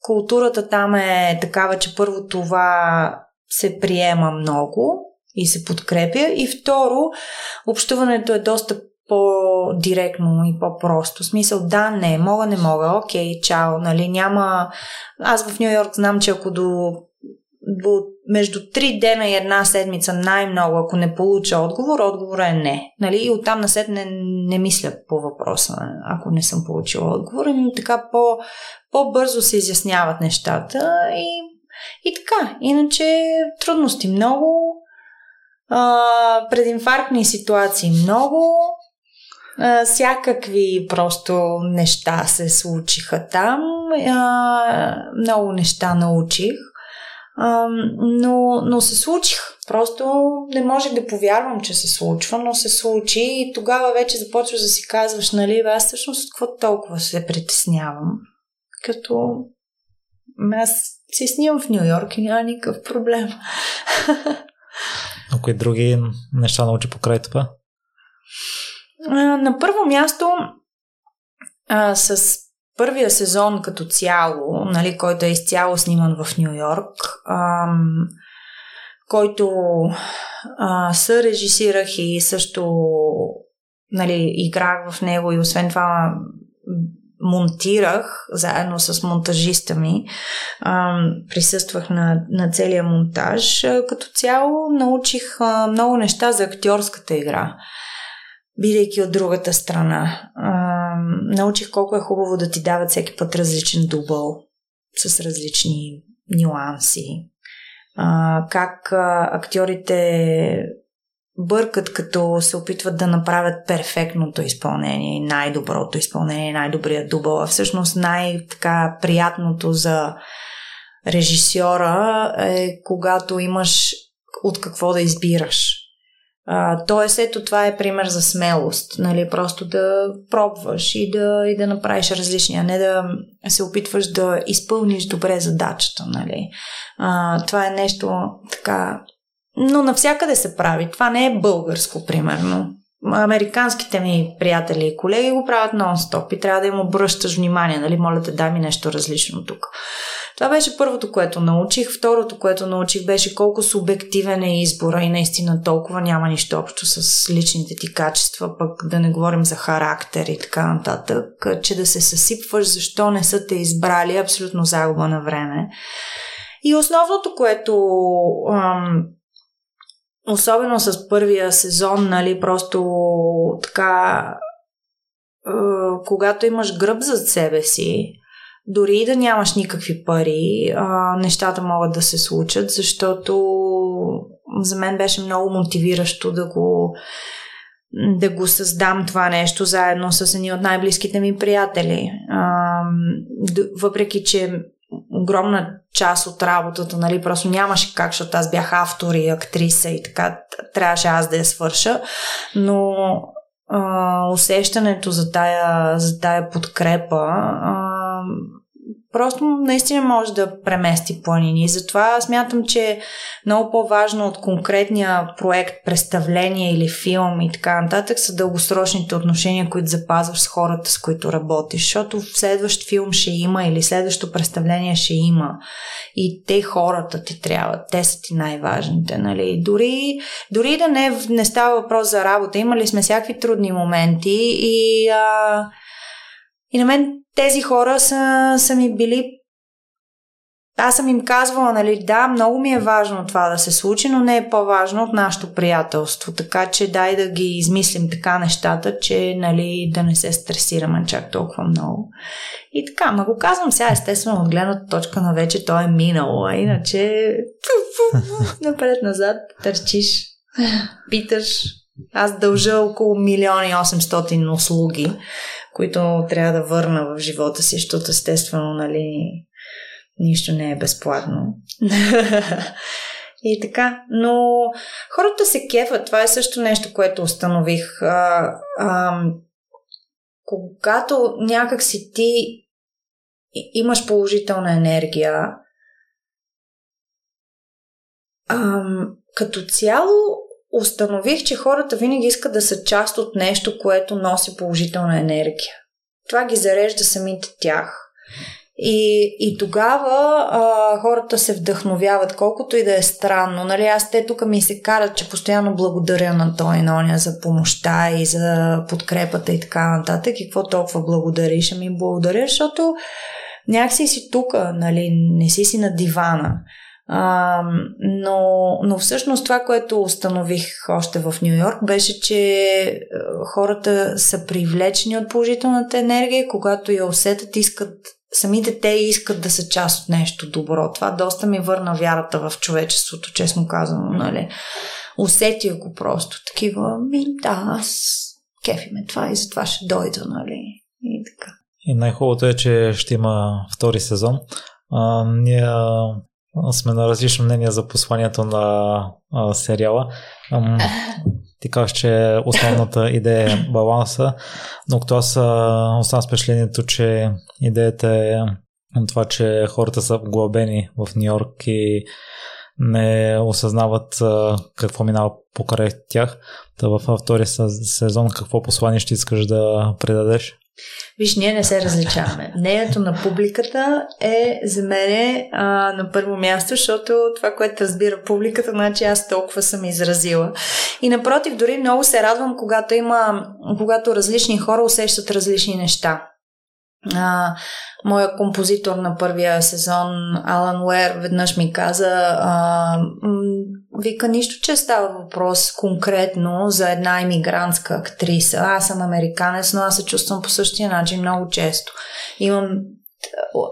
културата там е такава, че първо това се приема много и се подкрепя и второ, общуването е доста по-директно и по-просто. Смисъл, да, не, мога, не мога, окей, чао, нали, няма... Аз в Нью Йорк знам, че ако до между 3 дена и една седмица най-много, ако не получа отговор, отговор е не. Нали? И оттам насет не, не мисля по въпроса, ако не съм получила отговор. Ами така по, по-бързо се изясняват нещата и, и така. Иначе трудности много, а, прединфарктни ситуации много, а, всякакви просто неща се случиха там. А, много неща научих. А, но, но се случих. Просто не можех да повярвам, че се случва, но се случи и тогава вече започваш да си казваш, нали, аз всъщност какво толкова се притеснявам. Като аз си снимам в Нью Йорк и няма никакъв проблем. А кои други неща научи покрай това? На първо място, а, с първия сезон като цяло, нали, който е изцяло сниман в Нью Йорк, който а, режисирах и също нали, играх в него и освен това монтирах заедно с монтажиста ми. А, присъствах на, на целия монтаж. Като цяло научих а, много неща за актьорската игра бидейки от другата страна. А, научих колко е хубаво да ти дават всеки път различен дубъл с различни нюанси. А, как а, актьорите бъркат, като се опитват да направят перфектното изпълнение, най-доброто изпълнение, най-добрият дубъл. А всъщност най-така приятното за режисьора е когато имаш от какво да избираш. А, тоест, ето това е пример за смелост, нали, просто да пробваш и да, и да направиш различни, а не да се опитваш да изпълниш добре задачата, нали. А, това е нещо така, но навсякъде се прави. Това не е българско, примерно. Американските ми приятели и колеги го правят нон-стоп и трябва да им обръщаш внимание, нали, моля те, дай ми нещо различно тук. Това беше първото, което научих. Второто, което научих, беше колко субективен е избора и наистина толкова няма нищо общо с личните ти качества, пък да не говорим за характер и така нататък, че да се съсипваш защо не са те избрали, е абсолютно загуба на време. И основното, което ам, особено с първия сезон, нали, просто така когато имаш гръб зад себе си, дори и да нямаш никакви пари, а, нещата могат да се случат, защото за мен беше много мотивиращо да го да го създам това нещо заедно с едни от най-близките ми приятели. А, въпреки, че огромна част от работата, нали, просто нямаше как, защото аз бях автор и актриса и така, трябваше аз да я свърша, но а, усещането за тая, за тая подкрепа а, просто наистина може да премести планини. Затова смятам, че е много по-важно от конкретния проект, представление или филм и така нататък са дългосрочните отношения, които запазваш с хората, с които работиш. Защото в следващ филм ще има или следващо представление ще има. И те хората ти трябват. Те са ти най-важните. Нали? Дори, дори да не, не става въпрос за работа, имали сме всякакви трудни моменти и, а, и на мен тези хора са, са ми били аз съм им казвала, нали, да, много ми е важно това да се случи, но не е по-важно от нашето приятелство. Така че дай да ги измислим така нещата, че нали, да не се стресираме чак толкова много. И така, ма го казвам сега естествено от гледната точка на вече то е минало, а иначе напред-назад търчиш, питаш. Аз дължа около милиони 800 услуги, които трябва да върна в живота си, защото естествено, нали, нищо не е безплатно. И така, но хората се кефат. Това е също нещо, което установих. А, а, когато някак си ти имаш положителна енергия, ам, като цяло установих, че хората винаги искат да са част от нещо, което носи положителна енергия. Това ги зарежда самите тях. И, и тогава а, хората се вдъхновяват, колкото и да е странно. Нали, аз те тук ми се карат, че постоянно благодаря на той и на оня за помощта и за подкрепата и така нататък. И какво толкова благодариш? Ами благодаря, защото някакси си тук, нали, не си си на дивана. А, но, но всъщност това, което установих още в Нью Йорк, беше, че хората са привлечени от положителната енергия, когато я усетят, искат самите те искат да са част от нещо добро. Това доста ми върна вярата в човечеството, честно казано, нали. Усетих го просто. Такива, ми, да, аз кефи ме това и затова ще дойда, нали. И така. И най-хубавото е, че ще има втори сезон. А, ние сме на различно мнение за посланието на а, сериала. Ам, ти казваш, че основната идея е баланса, но като аз оставам с впечатлението, че идеята е това, че хората са вглъбени в Нью Йорк и не осъзнават какво минава покрай тях. Та във втория сезон какво послание ще искаш да предадеш? Виж, ние не се различаваме. Мнението на публиката е за мен а, на първо място, защото това, което разбира публиката, значи аз толкова съм изразила. И напротив, дори много се радвам, когато има, когато различни хора усещат различни неща. А, моя композитор на първия сезон, Алан Уер, веднъж ми каза, а, вика нищо, че става въпрос конкретно за една иммигрантска актриса. Аз съм американец, но аз се чувствам по същия начин много често. Имам,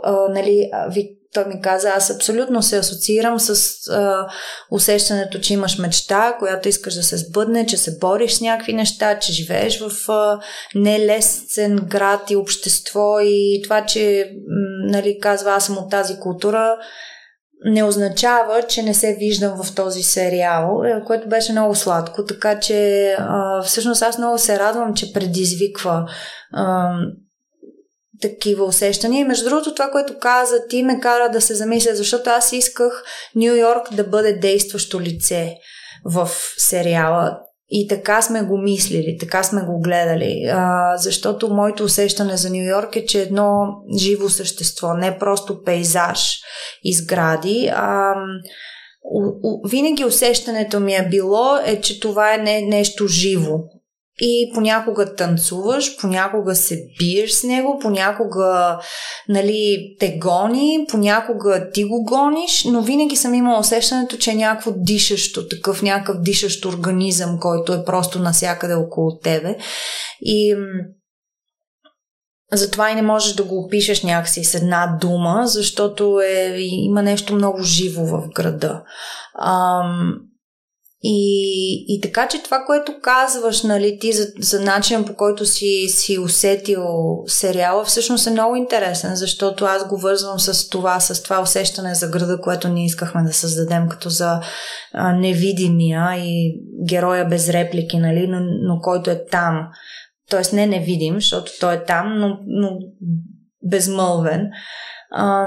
а, нали, ви, той ми каза, аз абсолютно се асоциирам с а, усещането, че имаш мечта, която искаш да се сбъдне, че се бориш с някакви неща, че живееш в а, нелесен град и общество и това, че нали, казва, аз съм от тази култура, не означава, че не се виждам в този сериал, е, което беше много сладко, така че а, всъщност аз много се радвам, че предизвиква а, такива усещания. И между другото, това, което каза ти, ме кара да се замисля, защото аз исках Нью Йорк да бъде действащо лице в сериала. И така сме го мислили, така сме го гледали. А, защото моето усещане за Нью Йорк е, че едно живо същество, не просто пейзаж и сгради, а винаги усещането ми е било е, че това е не, нещо живо. И понякога танцуваш, понякога се биеш с него, понякога нали, те гони, понякога ти го гониш, но винаги съм имала усещането, че е някакво дишащо, такъв някакъв дишащ организъм, който е просто насякъде около тебе. И затова и не можеш да го опишеш някакси с една дума, защото е, има нещо много живо в града. Ам, и, и така, че това, което казваш, нали, ти за, за начин по който си, си усетил сериала, всъщност е много интересен, защото аз го вързвам с това, с това усещане за града, което ние искахме да създадем като за а, невидимия и героя без реплики, нали, но, но който е там. Тоест не невидим, защото той е там, но, но безмълвен. А,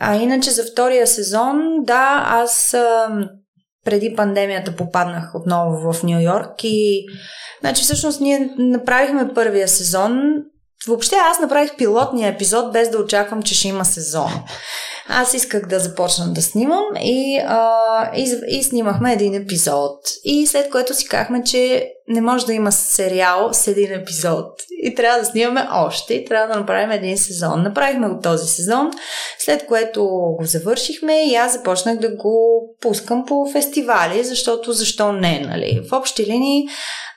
а иначе за втория сезон, да, аз... А, преди пандемията попаднах отново в Нью Йорк и значи всъщност ние направихме първия сезон. Въобще аз направих пилотния епизод без да очаквам, че ще има сезон. Аз исках да започна да снимам и, а, и, и снимахме един епизод. И след което си казахме, че не може да има сериал с един епизод. И трябва да снимаме още и трябва да направим един сезон. Направихме го този сезон, след което го завършихме и аз започнах да го пускам по фестивали, защото защо не, нали? В общи линии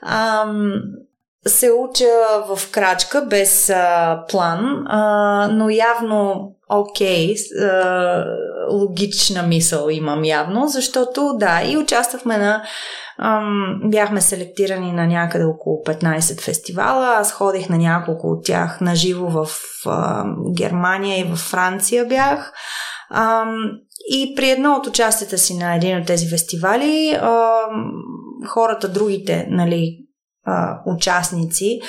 ам, се уча в крачка без а, план, а, но явно окей, okay, логична мисъл имам явно, защото да, и участвахме на ам, бяхме селектирани на някъде около 15 фестивала. Аз ходих на няколко от тях на живо в а, Германия и в Франция бях. Ам, и при едно от участията си на един от тези фестивали, ам, хората, другите, нали, а, участници,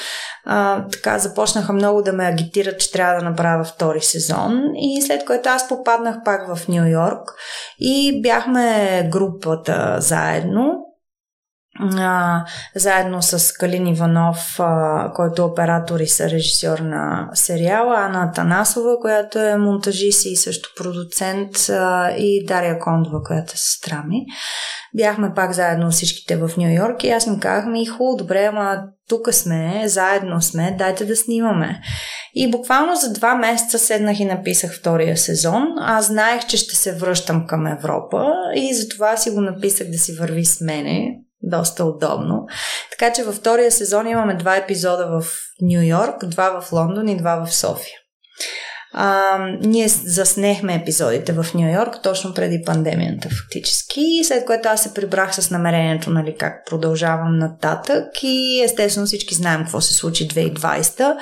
а, така започнаха много да ме агитират, че трябва да направя втори сезон. И след което аз попаднах пак в Нью Йорк и бяхме групата заедно а, заедно с Калин Иванов, а, който е оператор и режисьор на сериала, Ана Танасова, която е монтажист и също продуцент, а, и Дария Кондова, която е сестра ми. Бяхме пак заедно всичките в Нью Йорк и аз им казах ми, добре, ама тук сме, заедно сме, дайте да снимаме. И буквално за два месеца седнах и написах втория сезон. Аз знаех, че ще се връщам към Европа и затова си го написах да си върви с мене доста удобно. Така че във втория сезон имаме два епизода в Нью Йорк, два в Лондон и два в София. А, ние заснехме епизодите в Нью Йорк точно преди пандемията фактически, след което аз се прибрах с намерението, нали, как продължавам нататък и естествено всички знаем какво се случи 2020.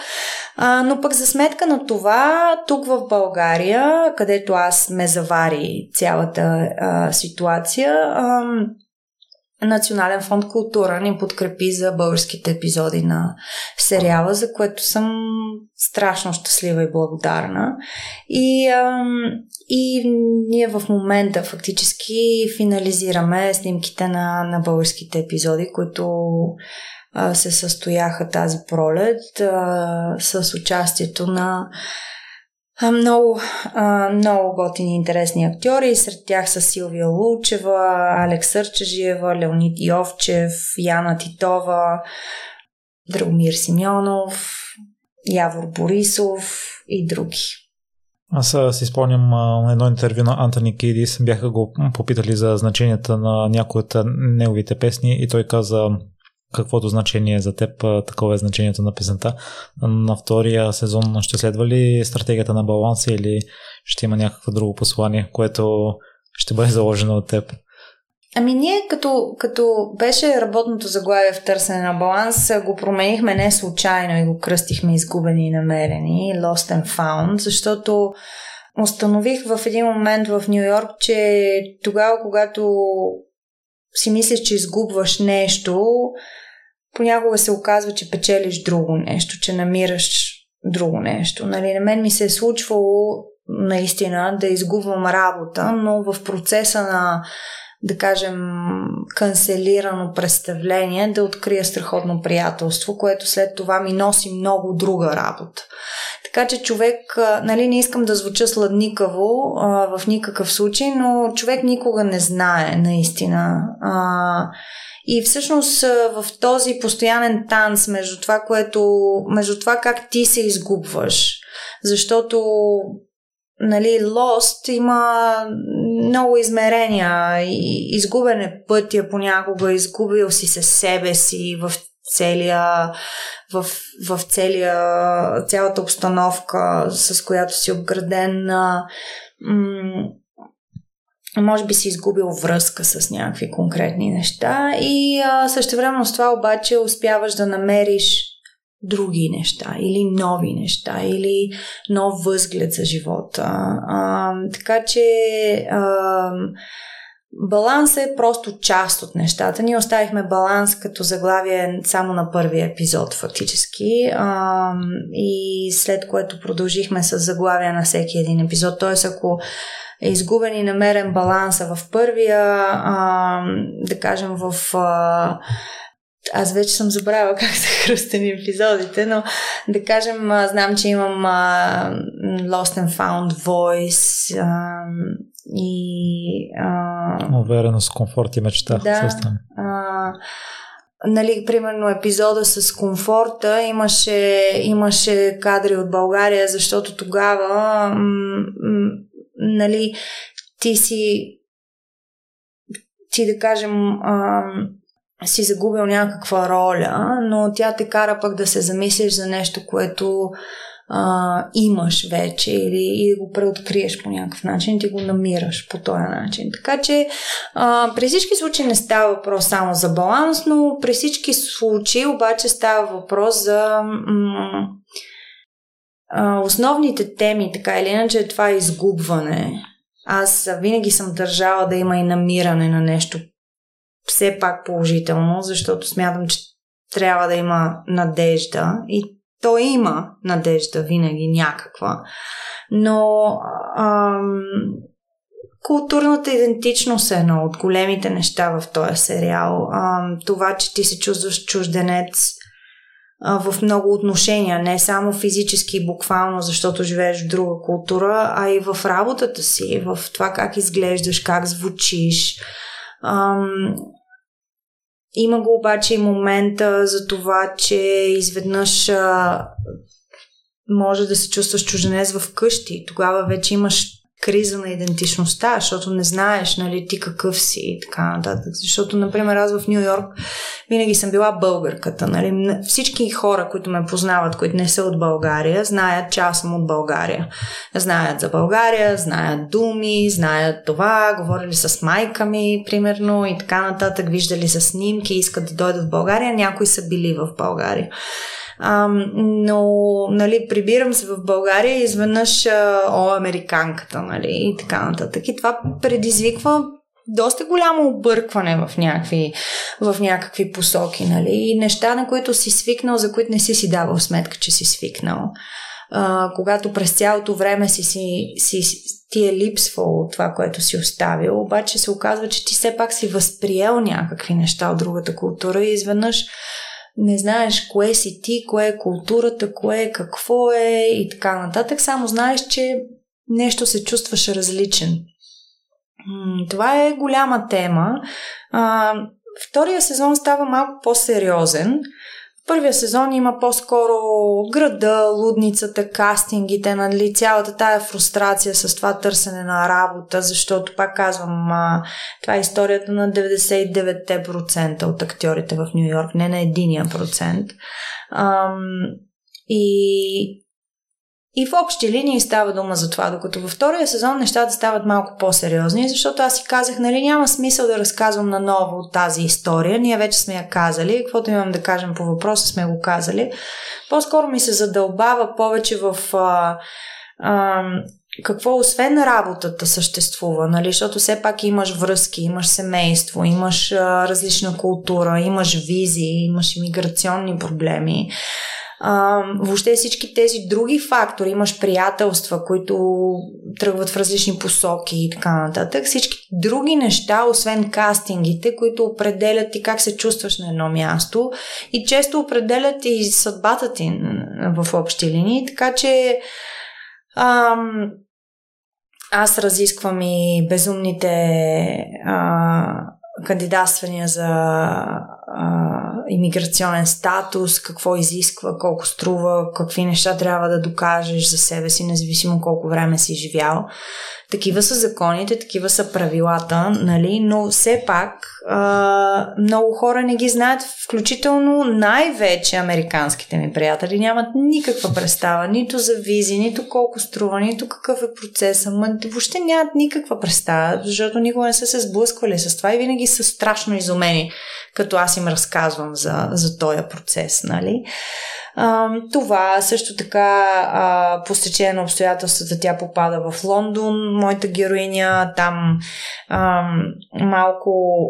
А, но пък за сметка на това, тук в България, където аз ме завари цялата а, ситуация, а, Национален фонд култура ни подкрепи за българските епизоди на сериала, за което съм страшно щастлива и благодарна. И, и ние в момента фактически финализираме снимките на, на българските епизоди, които се състояха тази пролет с участието на много, много готини интересни актьори. Сред тях са Силвия Лучева, Алекс Сърчежиева, Леонид Йовчев, Яна Титова, Драгомир Симеонов, Явор Борисов и други. Аз си спомням на едно интервю на Антони Кидис, бяха го попитали за значенията на някои от неговите песни и той каза каквото значение за теб, такова е значението на песента. На втория сезон ще следва ли стратегията на баланса или ще има някакво друго послание, което ще бъде заложено от теб? Ами ние като, като беше работното заглавие в търсене на баланс, го променихме не случайно и го кръстихме изгубени и намерени, Lost and Found, защото установих в един момент в Нью Йорк, че тогава, когато си мислиш, че изгубваш нещо, понякога се оказва, че печелиш друго нещо, че намираш друго нещо. Нали, на мен ми се е случвало наистина да изгубвам работа, но в процеса на да кажем, канцелирано представление, да открия страхотно приятелство, което след това ми носи много друга работа. Така че човек, нали, не искам да звуча сладникаво а, в никакъв случай, но човек никога не знае, наистина. А, и всъщност в този постоянен танц между това, което, между това как ти се изгубваш, защото нали, Lost има много измерения. Изгубене пътя понякога, изгубил си се себе си в целия, в, в целия, цялата обстановка, с която си обграден. Може би си изгубил връзка с някакви конкретни неща и а, същевременно с това обаче успяваш да намериш други неща или нови неща или нов възглед за живота. А, така че а, баланс е просто част от нещата. Ние оставихме баланс като заглавие само на първия епизод фактически а, и след което продължихме с заглавия на всеки един епизод. Т.е. ако е изгубен и намерен баланса в първия, а, да кажем в... А, аз вече съм забравила как са хръстени епизодите, но да кажем, а, знам, че имам а, Lost and Found Voice а, и... А, Увереност, комфорт и мечта. Да. А, нали, примерно епизода с комфорта имаше, имаше кадри от България, защото тогава м- м- нали, ти си ти да кажем а, си загубил някаква роля, но тя те кара пък да се замислиш за нещо, което а, имаш вече или и го преоткриеш по някакъв начин, ти го намираш по този начин. Така че а, при всички случаи не става въпрос само за баланс, но при всички случаи обаче става въпрос за м- основните теми, така или иначе, е това изгубване. Аз винаги съм държала да има и намиране на нещо все пак положително, защото смятам, че трябва да има надежда и то има надежда винаги някаква, но ам, културната идентичност е едно от големите неща в този сериал. Ам, това, че ти се чувстваш чужденец в много отношения, не само физически и буквално, защото живееш в друга култура, а и в работата си, в това как изглеждаш, как звучиш. Ам, има го обаче и момента за това, че изведнъж а, може да се чувстваш чужденец в къщи. Тогава вече имаш криза на идентичността, защото не знаеш, нали, ти какъв си и така нататък. Защото, например, аз в Нью Йорк винаги съм била българката, нали. Всички хора, които ме познават, които не са от България, знаят, че аз съм от България. Знаят за България, знаят думи, знаят това, говорили с майка ми, примерно, и така нататък, виждали са снимки, искат да дойдат в България, някои са били в България. А, но, нали, прибирам се в България и изведнъж, о, американката, нали, и така нататък. И това предизвиква доста голямо объркване в някакви, в някакви посоки, нали? И неща, на които си свикнал, за които не си си давал сметка, че си свикнал. А, когато през цялото време си, си, си, ти е липсвало това, което си оставил, обаче се оказва, че ти все пак си възприел някакви неща от другата култура и изведнъж не знаеш кое си ти, кое е културата, кое е какво е и така нататък. Само знаеш, че нещо се чувстваш различен. Това е голяма тема. Втория сезон става малко по-сериозен първия сезон има по-скоро града, лудницата, кастингите, нали, цялата тая фрустрация с това търсене на работа, защото, пак казвам, това е историята на 99% от актьорите в Нью Йорк, не на единия процент. Ам, и и в общи линии става дума за това, докато във втория сезон нещата стават малко по-сериозни, защото аз си казах, нали, няма смисъл да разказвам наново тази история, ние вече сме я казали, каквото имам да кажем по въпроса сме го казали. По-скоро ми се задълбава повече в а, а, какво освен работата съществува, нали? защото все пак имаш връзки, имаш семейство, имаш а, различна култура, имаш визии, имаш иммиграционни проблеми въобще всички тези други фактори, имаш приятелства, които тръгват в различни посоки и така нататък, всички други неща, освен кастингите, които определят и как се чувстваш на едно място и често определят и съдбата ти в общи линии, така че ам, аз разисквам и безумните а, кандидатствания за а, иммиграционен статус, какво изисква, колко струва, какви неща трябва да докажеш за себе си, независимо колко време си живял. Такива са законите, такива са правилата, нали? но все пак а, много хора не ги знаят, включително най-вече американските ми приятели нямат никаква представа, нито за визи, нито колко струва, нито какъв е процесът, ма въобще нямат никаква представа, защото никога не са се сблъсквали с това и винаги са страшно изумени, като аз им разказвам за, за този процес, нали? Това също така а, по стечение на обстоятелствата тя попада в Лондон, моята героиня, там малко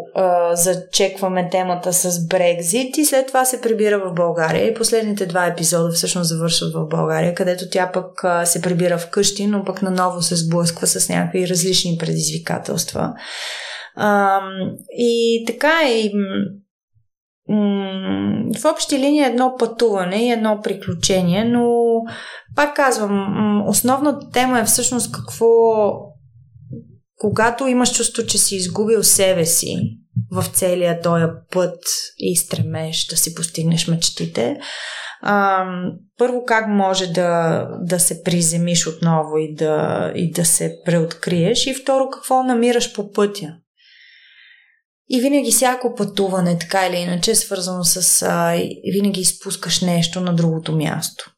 зачекваме темата с Брекзит и след това се прибира в България и последните два епизода всъщност завършват в България, където тя пък се прибира вкъщи, но пък наново се сблъсква с някакви различни предизвикателства. А, и така и в общи линии едно пътуване и едно приключение, но пак казвам, основната тема е всъщност какво когато имаш чувство, че си изгубил себе си в целия този път и стремеш да си постигнеш мечтите, първо как може да, да се приземиш отново и да, и да се преоткриеш и второ какво намираш по пътя. И винаги всяко пътуване, така или иначе, е свързано с... А, винаги изпускаш нещо на другото място.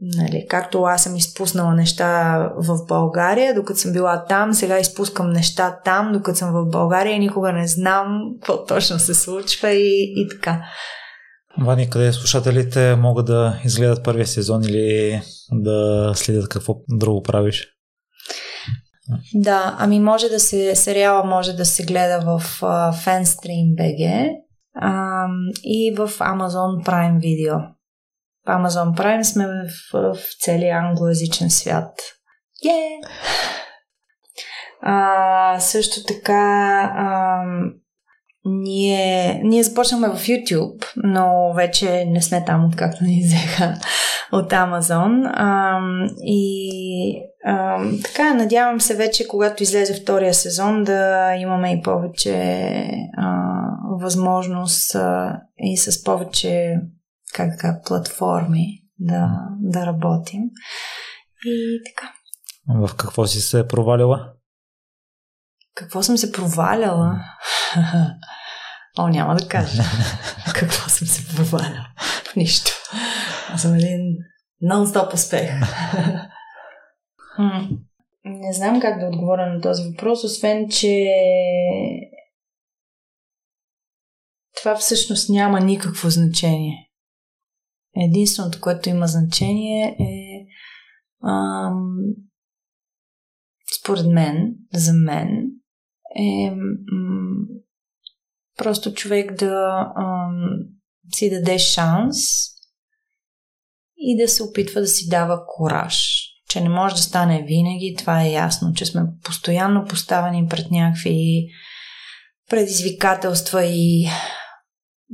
Нали, както аз съм изпуснала неща в България, докато съм била там, сега изпускам неща там, докато съм в България и никога не знам какво точно се случва и, и така. Вани, къде слушателите могат да изгледат първия сезон или да следят какво друго правиш? Да, ами може да се, сериала може да се гледа в uh, Fanstream.bg. И в Amazon Prime Video. В Amazon Prime сме в, в целия англоязичен свят. Yeah! А, също така а, ние, ние започнахме в YouTube, но вече не сме там, откакто ни взеха от Амазон. А, и а, така, надявам се вече, когато излезе втория сезон, да имаме и повече а, възможност а, и с повече как така, платформи да, да работим. И така. В какво си се провалила? Какво съм се проваляла? О, няма да кажа. Какво съм се проваляла? Нищо. Аз съм един нон-стоп успех. Не знам как да отговоря на този въпрос, освен, че това всъщност няма никакво значение. Единственото, което има значение е ам, според мен, за мен, е м- просто човек да ам, си даде шанс и да се опитва да си дава кораж. Че не може да стане винаги, това е ясно, че сме постоянно поставени пред някакви предизвикателства и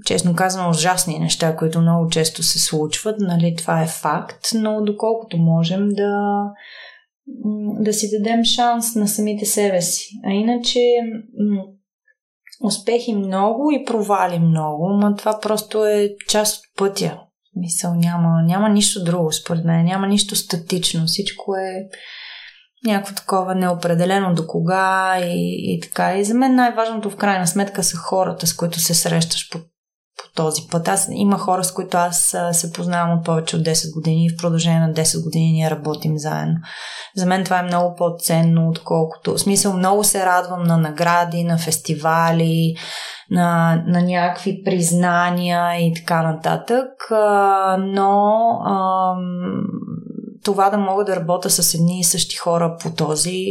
честно казвам, ужасни неща, които много често се случват, нали, това е факт, но доколкото можем да да си дадем шанс на самите себе си. А иначе успехи много и провали много, но това просто е част от пътя. Мисъл, няма, няма нищо друго, според мен. Няма нищо статично. Всичко е някакво такова неопределено до кога и, и така. И за мен най-важното в крайна сметка са хората, с които се срещаш по по този път. Аз има хора, с които аз се познавам от повече от 10 години и в продължение на 10 години ние работим заедно. За мен това е много по-ценно, отколкото. В смисъл, много се радвам на награди, на фестивали, на, на някакви признания и така нататък, но това да мога да работя с едни и същи хора по този,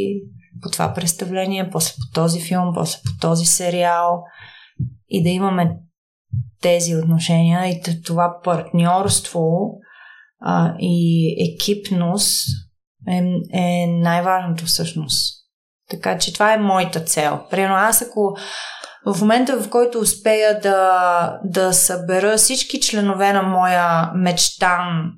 по това представление, после по този филм, после по този сериал и да имаме тези отношения и това партньорство а, и екипност е, е най-важното всъщност. Така че това е моята цел. Примерно аз ако в момента, в който успея да, да събера всички членове на моя мечтан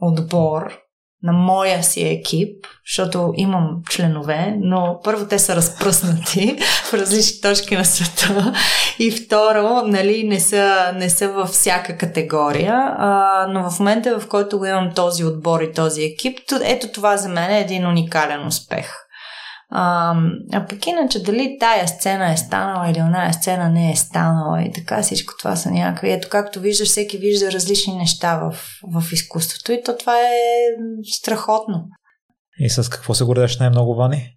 отбор, на моя си екип, защото имам членове, но първо те са разпръснати в различни точки на света и второ, нали, не са, не са във всяка категория, а, но в момента, в който го имам този отбор и този екип, ето това за мен е един уникален успех. А, а пък иначе дали тая сцена е станала или оная сцена не е станала и така всичко това са някакви. Ето както виждаш, всеки вижда различни неща в, в изкуството и то това е страхотно. И с какво се гордееш най-много, Вани?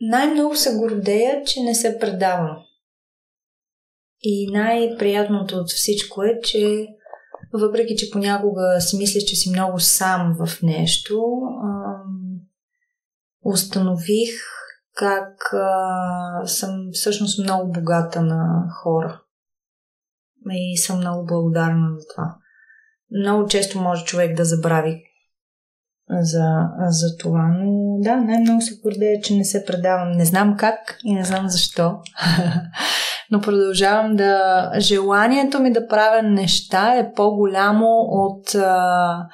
Най-много се гордея, че не се предавам. И най-приятното от всичко е, че въпреки, че понякога си мислиш, че си много сам в нещо, установих как а, съм всъщност много богата на хора. И съм много благодарна за това. Много често може човек да забрави за, за това, но да, най-много се гордея, че не се предавам. Не знам как и не знам защо, но продължавам да... Желанието ми да правя неща е по-голямо от... А,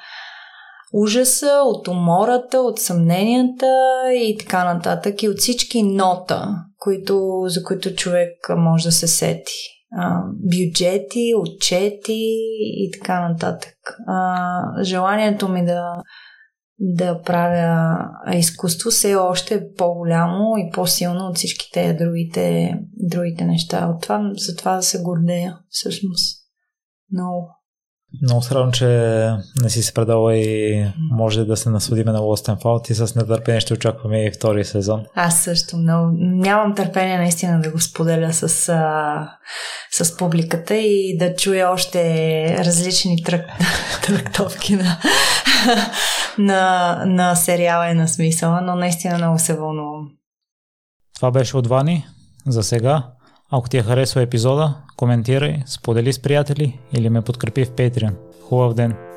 ужаса, от умората, от съмненията и така нататък и от всички нота, които, за които човек може да се сети. А, бюджети, отчети и така нататък. А, желанието ми да, да правя изкуство все още е по-голямо и по-силно от всичките другите, другите неща. От това, за това да се гордея, всъщност. Много. Много се радвам, че не си се предала и може да се насладиме на Lost and Found и с нетърпение ще очакваме и втори сезон. Аз също много. Нямам търпение наистина да го споделя с, а, с публиката и да чуя още различни трък, трактовки на, на, на сериала и на смисъла, но наистина много се вълнувам. Това беше от Вани за сега. Ако ти е харесва епизода, коментирай, сподели с приятели или ме подкрепи в Patreon. Хубав ден!